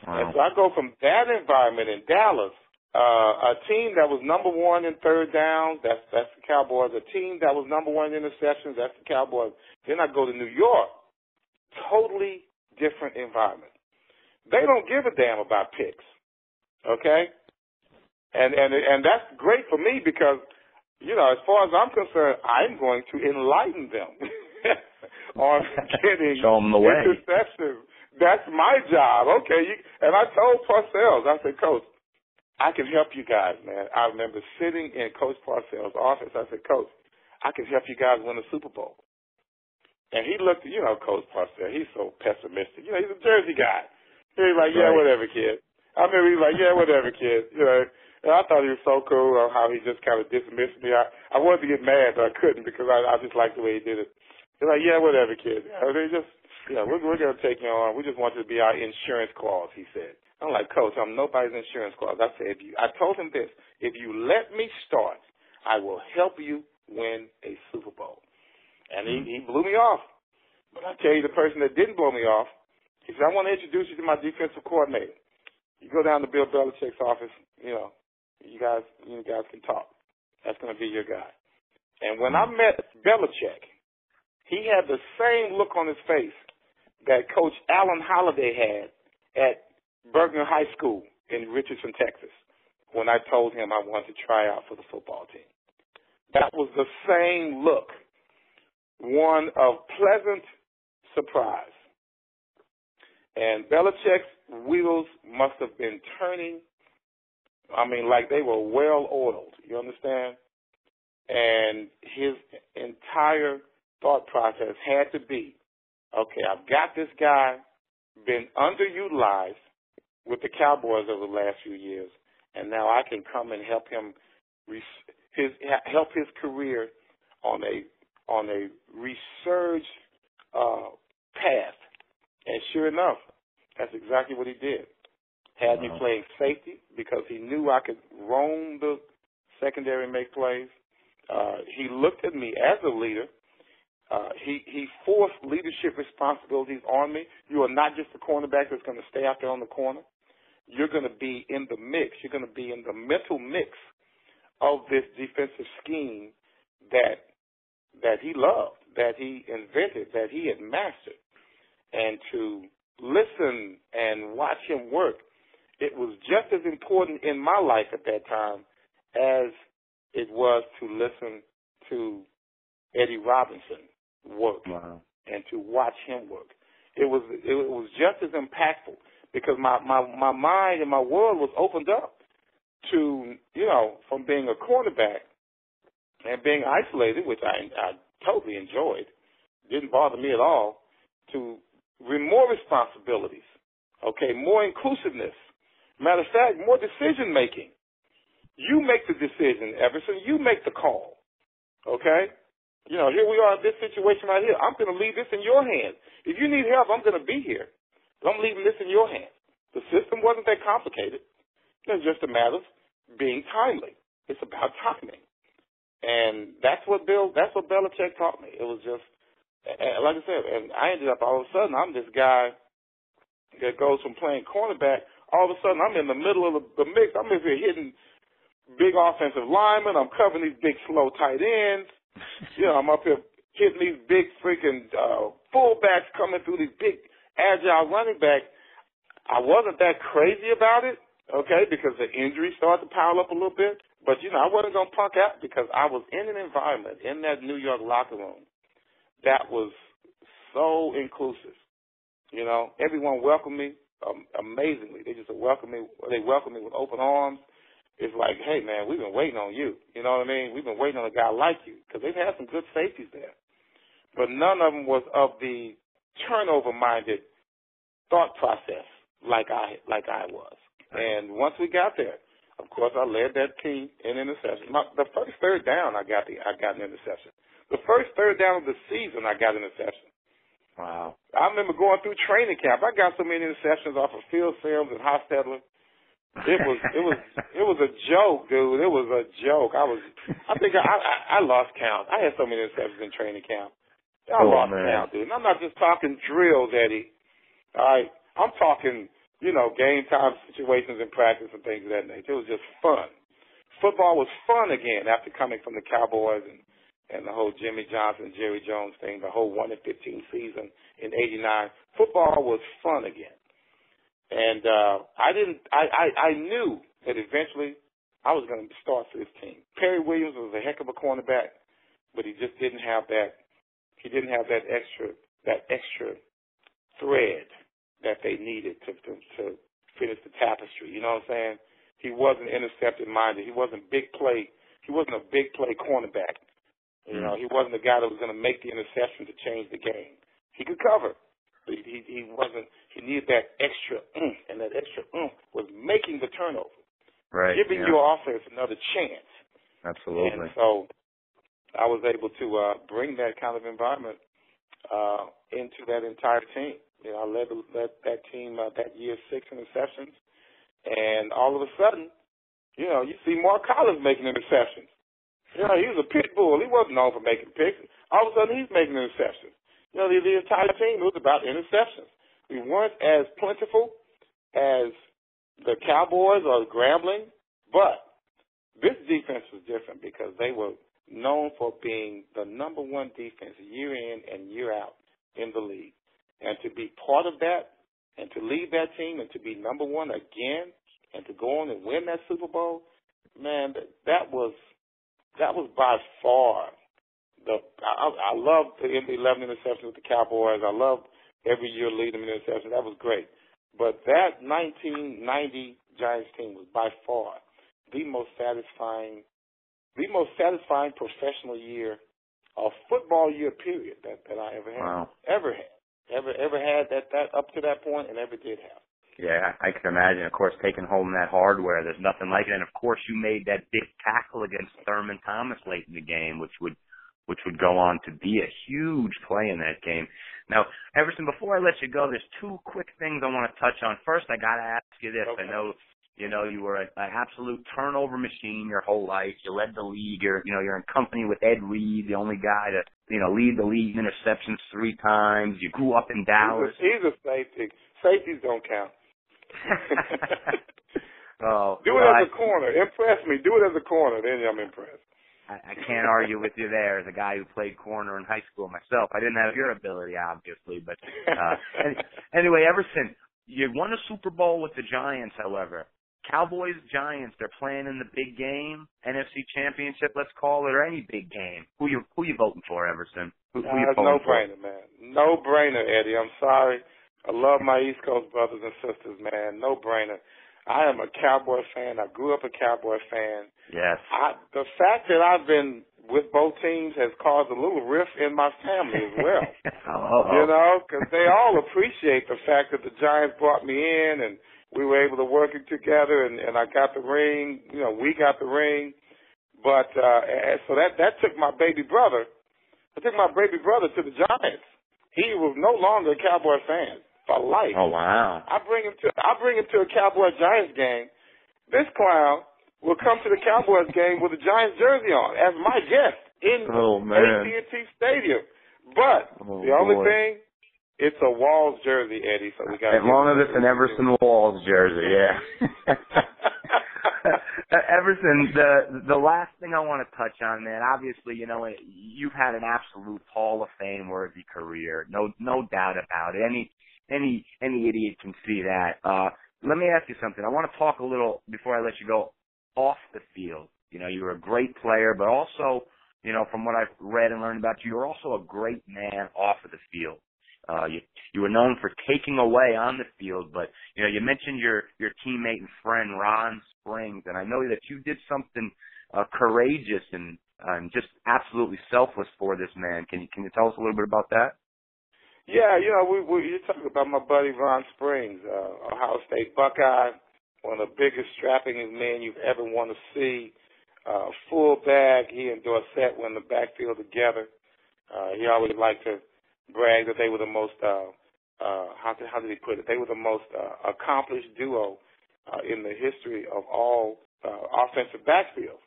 Wow. And so I go from that environment in Dallas, uh, a team that was number one in third downs, that's that's the Cowboys. A team that was number one in interceptions, that's the Cowboys. Then I go to New York, totally different environment. They don't give a damn about picks, okay? And and and that's great for me because you know, as far as I'm concerned, I'm going to enlighten them [laughs] on getting Show 'em the way. interceptions. That's my job. Okay. You, and I told Parcells, I said, Coach, I can help you guys, man. I remember sitting in Coach Parcells' office. I said, Coach, I can help you guys win the Super Bowl. And he looked, you know, Coach Parcells, he's so pessimistic. You know, he's a Jersey guy. He's like, yeah, Right. whatever, kid. I remember he's like, yeah, whatever, kid. You know, and I thought he was so cool on how he just kind of dismissed me. I, I wanted to get mad, but I couldn't because I, I just liked the way he did it. He's like, yeah, whatever, kid. Know, they just, know, we're, we're to take you on. We just want you to be our insurance clause, he said. I'm like, Coach, I'm nobody's insurance clause. I said, if you, I told him this, if you let me start, I will help you win a Super Bowl. And he, he blew me off. But I tell you, the person that didn't blow me off, he said, I want to introduce you to my defensive coordinator. You go down to Bill Belichick's office, you know, you guys, you guys can talk. That's going to be your guy. And when mm-hmm. I met Belichick, he had the same look on his face that Coach Alan Holiday had at Berkner High School in Richardson, Texas, when I told him I wanted to try out for the football team. That was the same look, one of pleasant surprise. And Belichick's wheels must have been turning. I mean, like they were well oiled. You understand? And his entire thought process had to be, okay, I've got this guy been underutilized with the Cowboys over the last few years, and now I can come and help him his help his career on a on a resurged uh, path. And sure enough, that's exactly what he did. Had me playing safety because he knew I could roam the secondary and make plays. Uh, he looked at me as a leader. Uh, he he forced leadership responsibilities on me. You are not just a cornerback that's going to stay out there on the corner. You're going to be in the mix. You're going to be in the mental mix of this defensive scheme that that he loved, that he invented, that he had mastered, and to listen and watch him work, it was just as important in my life at that time as it was to listen to Eddie Robinson work wow. and to watch him work. It was it was just as impactful because my my my mind and my world was opened up to you know from being a cornerback and being isolated, which I I totally enjoyed, didn't bother me at all, to more responsibilities, okay, more inclusiveness. Matter of fact, more decision making. You make the decision, Everson. You make the call. Okay? You know, here we are in this situation right here. I'm going to leave this in your hands. If you need help, I'm going to be here. But I'm leaving this in your hands. The system wasn't that complicated. It's just a matter of being timely. It's about timing. And that's what Bill, that's what Belichick taught me. It was just, like I said, and I ended up all of a sudden, I'm this guy that goes from playing cornerback, all of a sudden I'm in the middle of the, the mix. I'm in here hitting big offensive linemen. I'm covering these big slow tight ends. you know, I'm up here hitting these big freaking uh, fullbacks coming through these big agile running backs. I wasn't that crazy about it, okay, because the injuries started to pile up a little bit. But you know, I wasn't gonna punk out because I was in an environment in that New York locker room that was so inclusive. You know, everyone welcomed me um, amazingly. They just welcomed me. They welcomed me with open arms it's like, hey man, we've been waiting on you. You know what I mean? We've been waiting on a guy like you because they've had some good safeties there, but none of them was of the turnover-minded thought process like I like I was. And once we got there, of course, I led that team in interception. My, the first third down, I got the I got an interception. The first third down of the season, I got an interception. Wow. I remember going through training camp. I got so many interceptions off of Phil Simms and Hostetler it was it was it was a joke, dude. It was a joke. I was I think I I, I lost count. I had so many interceptions in training camp. I oh, lost man. count, dude. And I'm not just talking drills, Eddie. All right, I'm talking you know game time situations in practice and things of that nature. It was just fun. Football was fun again after coming from the Cowboys and and the whole Jimmy Johnson, Jerry Jones thing, the whole one in fifteen season in '89. Football was fun again. And uh, I didn't. I, I I knew that eventually I was going to start for this team. Perry Williams was a heck of a cornerback, but he just didn't have that. He didn't have that extra that extra thread that they needed to to, to finish the tapestry. You know what I'm saying? He wasn't intercepted minded. He wasn't big play. He wasn't a big play cornerback. You know, he wasn't the guy that was going to make the interception to change the game. He could cover, he, he, he wasn't. He needed that extra oomph, and that extra oomph was making the turnover, right? Giving yeah. your offense another chance. Absolutely. And so, I was able to uh, bring that kind of environment uh, into that entire team. You know, I led, led that team uh, that year six interceptions, and all of a sudden, you know, you see Mark Collins making interceptions. Know, he was a pit bull. He wasn't known for making picks. All of a sudden, he's making interceptions. You know, the, the entire team was about interceptions. We weren't as plentiful as the Cowboys or the Grambling, but this defense was different because they were known for being the number one defense year in and year out in the league. And to be part of that and to lead that team and to be number one again and to go on and win that Super Bowl, man, that, that was that was by far the I, I love the 11 interceptions with the Cowboys. I love every year leading them in interceptions. That was great. But that 1990 Giants team was by far the most satisfying, the most satisfying professional year, of football year period that that I ever had, wow. ever had, ever ever had that that up to that point, and ever did have. Yeah, I can imagine. Of course, taking home that hardware, there's nothing like it. And of course, you made that big tackle against Thurman Thomas late in the game, which would which would go on to be a huge play in that game. Now, Everson, before I let you go, there's two quick things I want to touch on. First, I got to ask you this. Okay. I know, you know, you were an absolute turnover machine your whole life. You led the league. You're, you know, you're in company with Ed Reed, the only guy to, you know, lead the league in interceptions three times. You grew up in Dallas. He's a, he's a safety. Safeties don't count. [laughs] oh, do well, it as I, a corner. Impress me. Do it as a corner. Then I'm impressed. I, I can't argue with you there. As a guy who played corner in high school myself, I didn't have your ability, obviously. But uh, [laughs] anyway, Everson, you won a Super Bowl with the Giants. However, Cowboys Giants, they're playing in the big game, NFC Championship, let's call it, or any big game. Who you who you voting for, Everson? Who, who you uh, no for? brainer, man. No brainer, Eddie. I'm sorry. I love my East Coast brothers and sisters, man. No brainer. I am a Cowboy fan. I grew up a Cowboy fan. Yes. I, the fact that I've been with both teams has caused a little rift in my family as well. [laughs] oh, You know, because they all appreciate the fact that the Giants brought me in and we were able to work it together, and, and I got the ring. You know, we got the ring. But uh, so that that took my baby brother. I took my baby brother to the Giants. He was no longer a Cowboy fan for life. Oh wow! I bring him to I bring him to a Cowboy Giants game. This clown will come to the Cowboys game with a Giants jersey on as my guest in oh, man. AT&T Stadium. But oh, the only boy. thing, it's a Walls jersey, Eddie. So we got as long as it's an Everson Walls jersey, yeah. [laughs] Uh, Everson, the the last thing I want to touch on, man. Obviously, you know you've had an absolute Hall of Fame worthy career, no no doubt about it. Any any any idiot can see that. Uh, let me ask you something. I want to talk a little before I let you go off the field. You know, you were a great player, but also, you know, from what I've read and learned about you, you're also a great man off of the field. Uh, you you were known for taking away on the field, but you know you mentioned your your teammate and friend Ron Springs, and I know that you did something uh, courageous and and just absolutely selfless for this man. Can you can you tell us a little bit about that? Yeah, you know, we, we you're talking about my buddy Ron Springs, uh, Ohio State Buckeye, one of the biggest, strappingest men you've ever want to see. Uh, fullback. He and Dorsett were in the backfield together. Uh, he always liked to brag that they were the most uh, uh, how did, how did he put it? They were the most uh, accomplished duo uh, in the history of all uh, offensive backfields.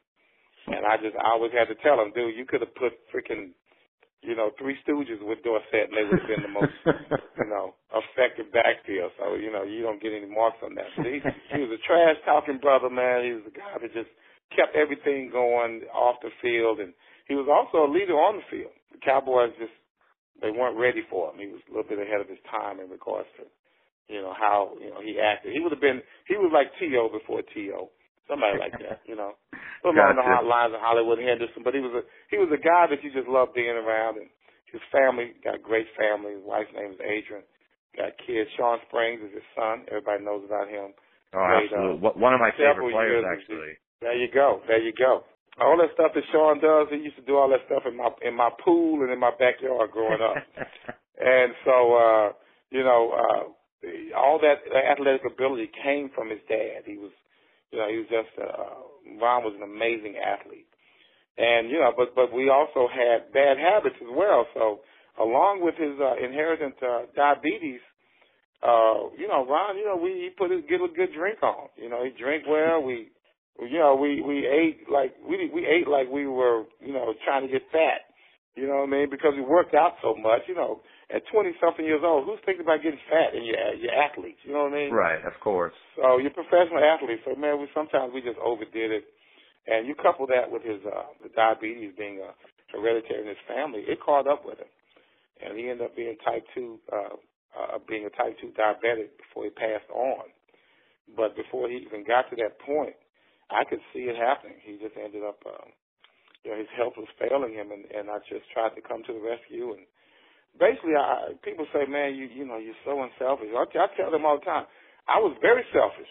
And I just I always had to tell him, dude, you could have put freaking you know, Three Stooges with Dorsett, and they would have been the most, [laughs] you know, effective backfield. So, you know, you don't get any marks on that. But he, he was a trash talking brother, man. He was a guy that just kept everything going off the field, and he was also a leader on the field. The Cowboys just they weren't ready for him. He was a little bit ahead of his time in regards to, you know, how you know he acted. He would have been he was like T.O. before T.O. Somebody like that, you know. Along the hot lines of Hollywood Henderson, but he was a he was a guy that you just loved being around and his family got a great family. His wife's name is Adrian. Got kids. Shawn Springs is his son. Everybody knows about him. Oh, absolutely. Uh, One of my favorite players, actually. There you go. There you go. All that stuff that Sean does, he used to do all that stuff in my in my pool and in my backyard growing up. [laughs] and so, uh, you know, uh, all that athletic ability came from his dad. He was you know, he was just uh, Ron was an amazing athlete, and you know, but but we also had bad habits as well. So along with his uh, inherited uh, diabetes, uh, you know, Ron, you know, we he put his get a good drink on. You know, he drank well. We, you know, we we ate like we we ate like we were, you know, trying to get fat. You know what I mean? Because we worked out so much. You know, at 20 something years old, who's thinking about getting fat and your your athletes? You know what I mean? Right, of course. So you're professional athletes. So man, we sometimes we just overdid it, and you couple that with his uh, the diabetes being uh, hereditary in his family, it caught up with him, and he ended up being type two uh, uh, being a type 2 diabetic before he passed on. But before he even got to that point, I could see it happening. He just ended up, um, you know, his health was failing him, and, and I just tried to come to the rescue. And basically, I, people say, man, you you know, you're so unselfish. I, I tell them all the time, I was very selfish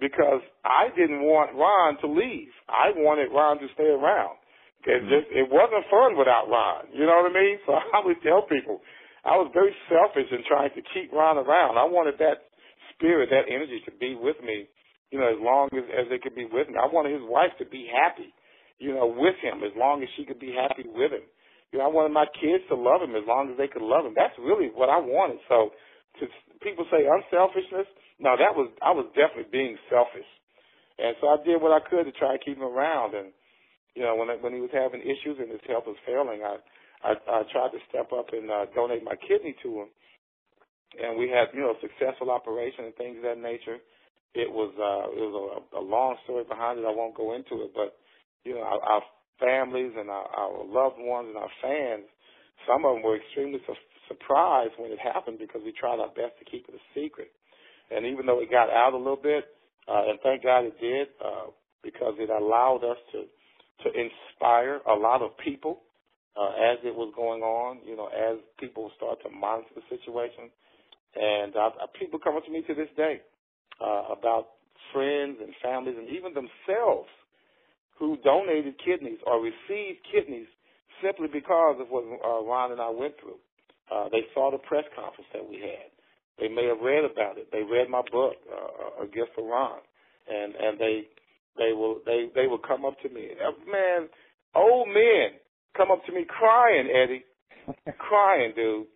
because I didn't want Ron to leave. I wanted Ron to stay around. It mm-hmm. just it wasn't fun without Ron. You know what I mean? [laughs] So I would tell people I was very selfish in trying to keep Ron around. I wanted that spirit, that energy to be with me, you know, as long as as it could be with me. I wanted his wife to be happy, you know, with him as long as she could be happy with him. You know, I wanted my kids to love him as long as they could love him. That's really what I wanted. So to people say unselfishness, no, that was I was definitely being selfish, and so I did what I could to try to keep him around. And you know, when when he was having issues and his health was failing, I I, I tried to step up and uh, donate my kidney to him. And we had you know successful operation and things of that nature. It was uh, it was a, a long story behind it. I won't go into it, but you know our, our families and our, our loved ones and our fans, some of them were extremely su- surprised when it happened because we tried our best to keep it a secret. And even though it got out a little bit, uh, and thank God it did, uh, because it allowed us to to inspire a lot of people uh, as it was going on. You know, as people start to monitor the situation, and uh, people come up to me to this day uh, about friends and families and even themselves who donated kidneys or received kidneys simply because of what uh, Ron and I went through. Uh, they saw the press conference that we had. They may have read about it. They read my book, uh, A Gift for Ron, and and they they will they they will come up to me. Uh, man, old men come up to me crying, Eddie, [laughs] crying, dude.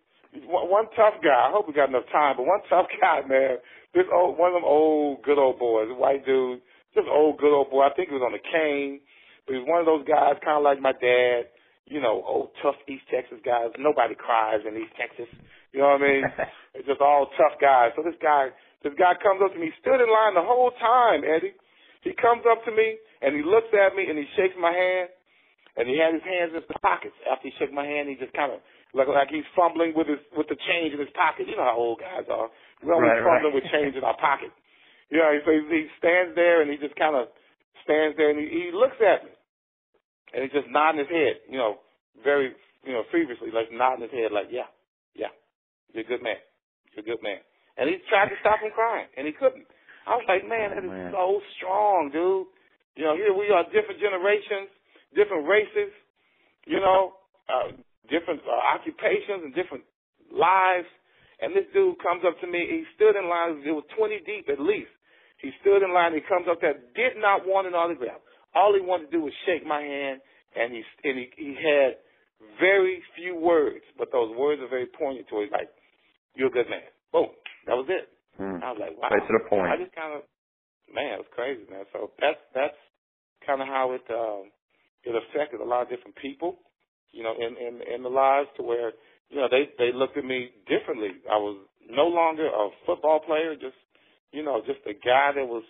One, one tough guy. I hope we got enough time, but one [laughs] tough guy, man. This old one of them old good old boys, white dude, just old good old boy. I think he was on a cane, but he was one of those guys, kind of like my dad. You know, old tough East Texas guys. Nobody cries in East Texas. You know what I mean? [laughs] it's just all tough guys. So this guy, this guy comes up to me. He stood in line the whole time, Eddie. He comes up to me and he looks at me and he shakes my hand, and he had his hands in his pockets. After he shook my hand, he just kind of like like he's fumbling with his with the change in his pocket. You know how old guys are. We're always right, fumbling right. with change in our pocket. You know, so he, he stands there and he just kind of stands there and he, he looks at me, and he's just nodding his head. You know, very you know feverishly, like nodding his head, like yeah, yeah. You're a good man. You're a good man. And he tried to stop him crying, and he couldn't. I was like, man, that is man. so strong, dude. You know, here we are, different generations, different races, you know, uh, different uh, occupations and different lives. And this dude comes up to me. He stood in line. It was 20 deep at least. He stood in line. He comes up there, did not want an autograph. All he wanted to do was shake my hand, and he and he, he had very few words, but those words are very poignant to it. Like, you're a good man. Boom. That was it. Hmm. I was like, wow. Right to the point. I just kind of, man, it was crazy, man. So that's that's kind of how it um, it affected a lot of different people, you know, in in in the lives to where you know they they looked at me differently. I was no longer a football player, just you know, just a guy that was,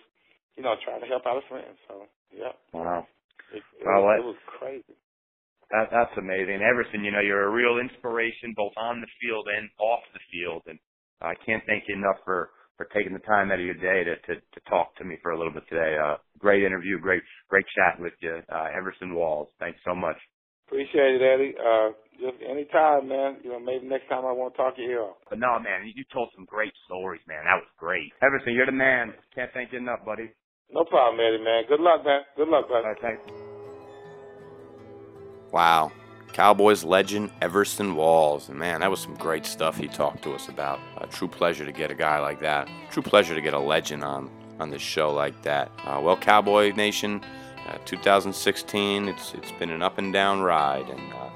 you know, trying to help out a friend. So yeah. Wow. It, it, well, was, it was crazy. That, that's amazing. Everson, you know, you're a real inspiration both on the field and off the field. And I can't thank you enough for, for taking the time out of your day to, to, to talk to me for a little bit today. Uh, great interview, great, great chat with you. Uh, Everson Walls, thanks so much. Appreciate it, Eddie. Uh, just anytime, man. You know, maybe next time I won't talk to you. But no, man, you told some great stories, man. That was great. Everson, you're the man. Can't thank you enough, buddy. No problem, Eddie, man. Good luck, man. Good luck, buddy. All right, thanks. Wow. Cowboys legend Everson Walls. And man, that was some great stuff he talked to us about. A true pleasure to get a guy like that. True pleasure to get a legend on on this show like that. Uh, well, Cowboy Nation, uh, 2016. It's it's been an up and down ride, and uh,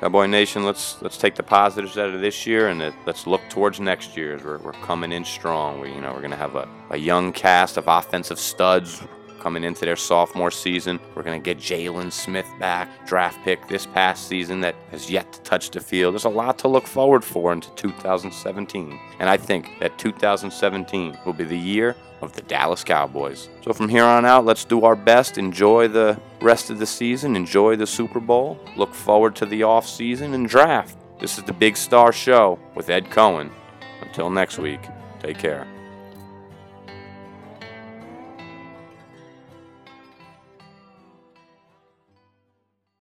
Cowboy Nation, let's let's take the positives out of this year and let's look towards next year. As we're, we're coming in strong. We you know we're gonna have a, a young cast of offensive studs coming into their sophomore season. We're going to get Jaylon Smith back, draft pick this past season that has yet to touch the field. There's a lot to look forward for into 2017. And I think that 2017 will be the year of the Dallas Cowboys. So from here on out, let's do our best, enjoy the rest of the season, enjoy the Super Bowl, look forward to the off season and draft. This is the Big Star Show with Ed Cohen Until next week, take care.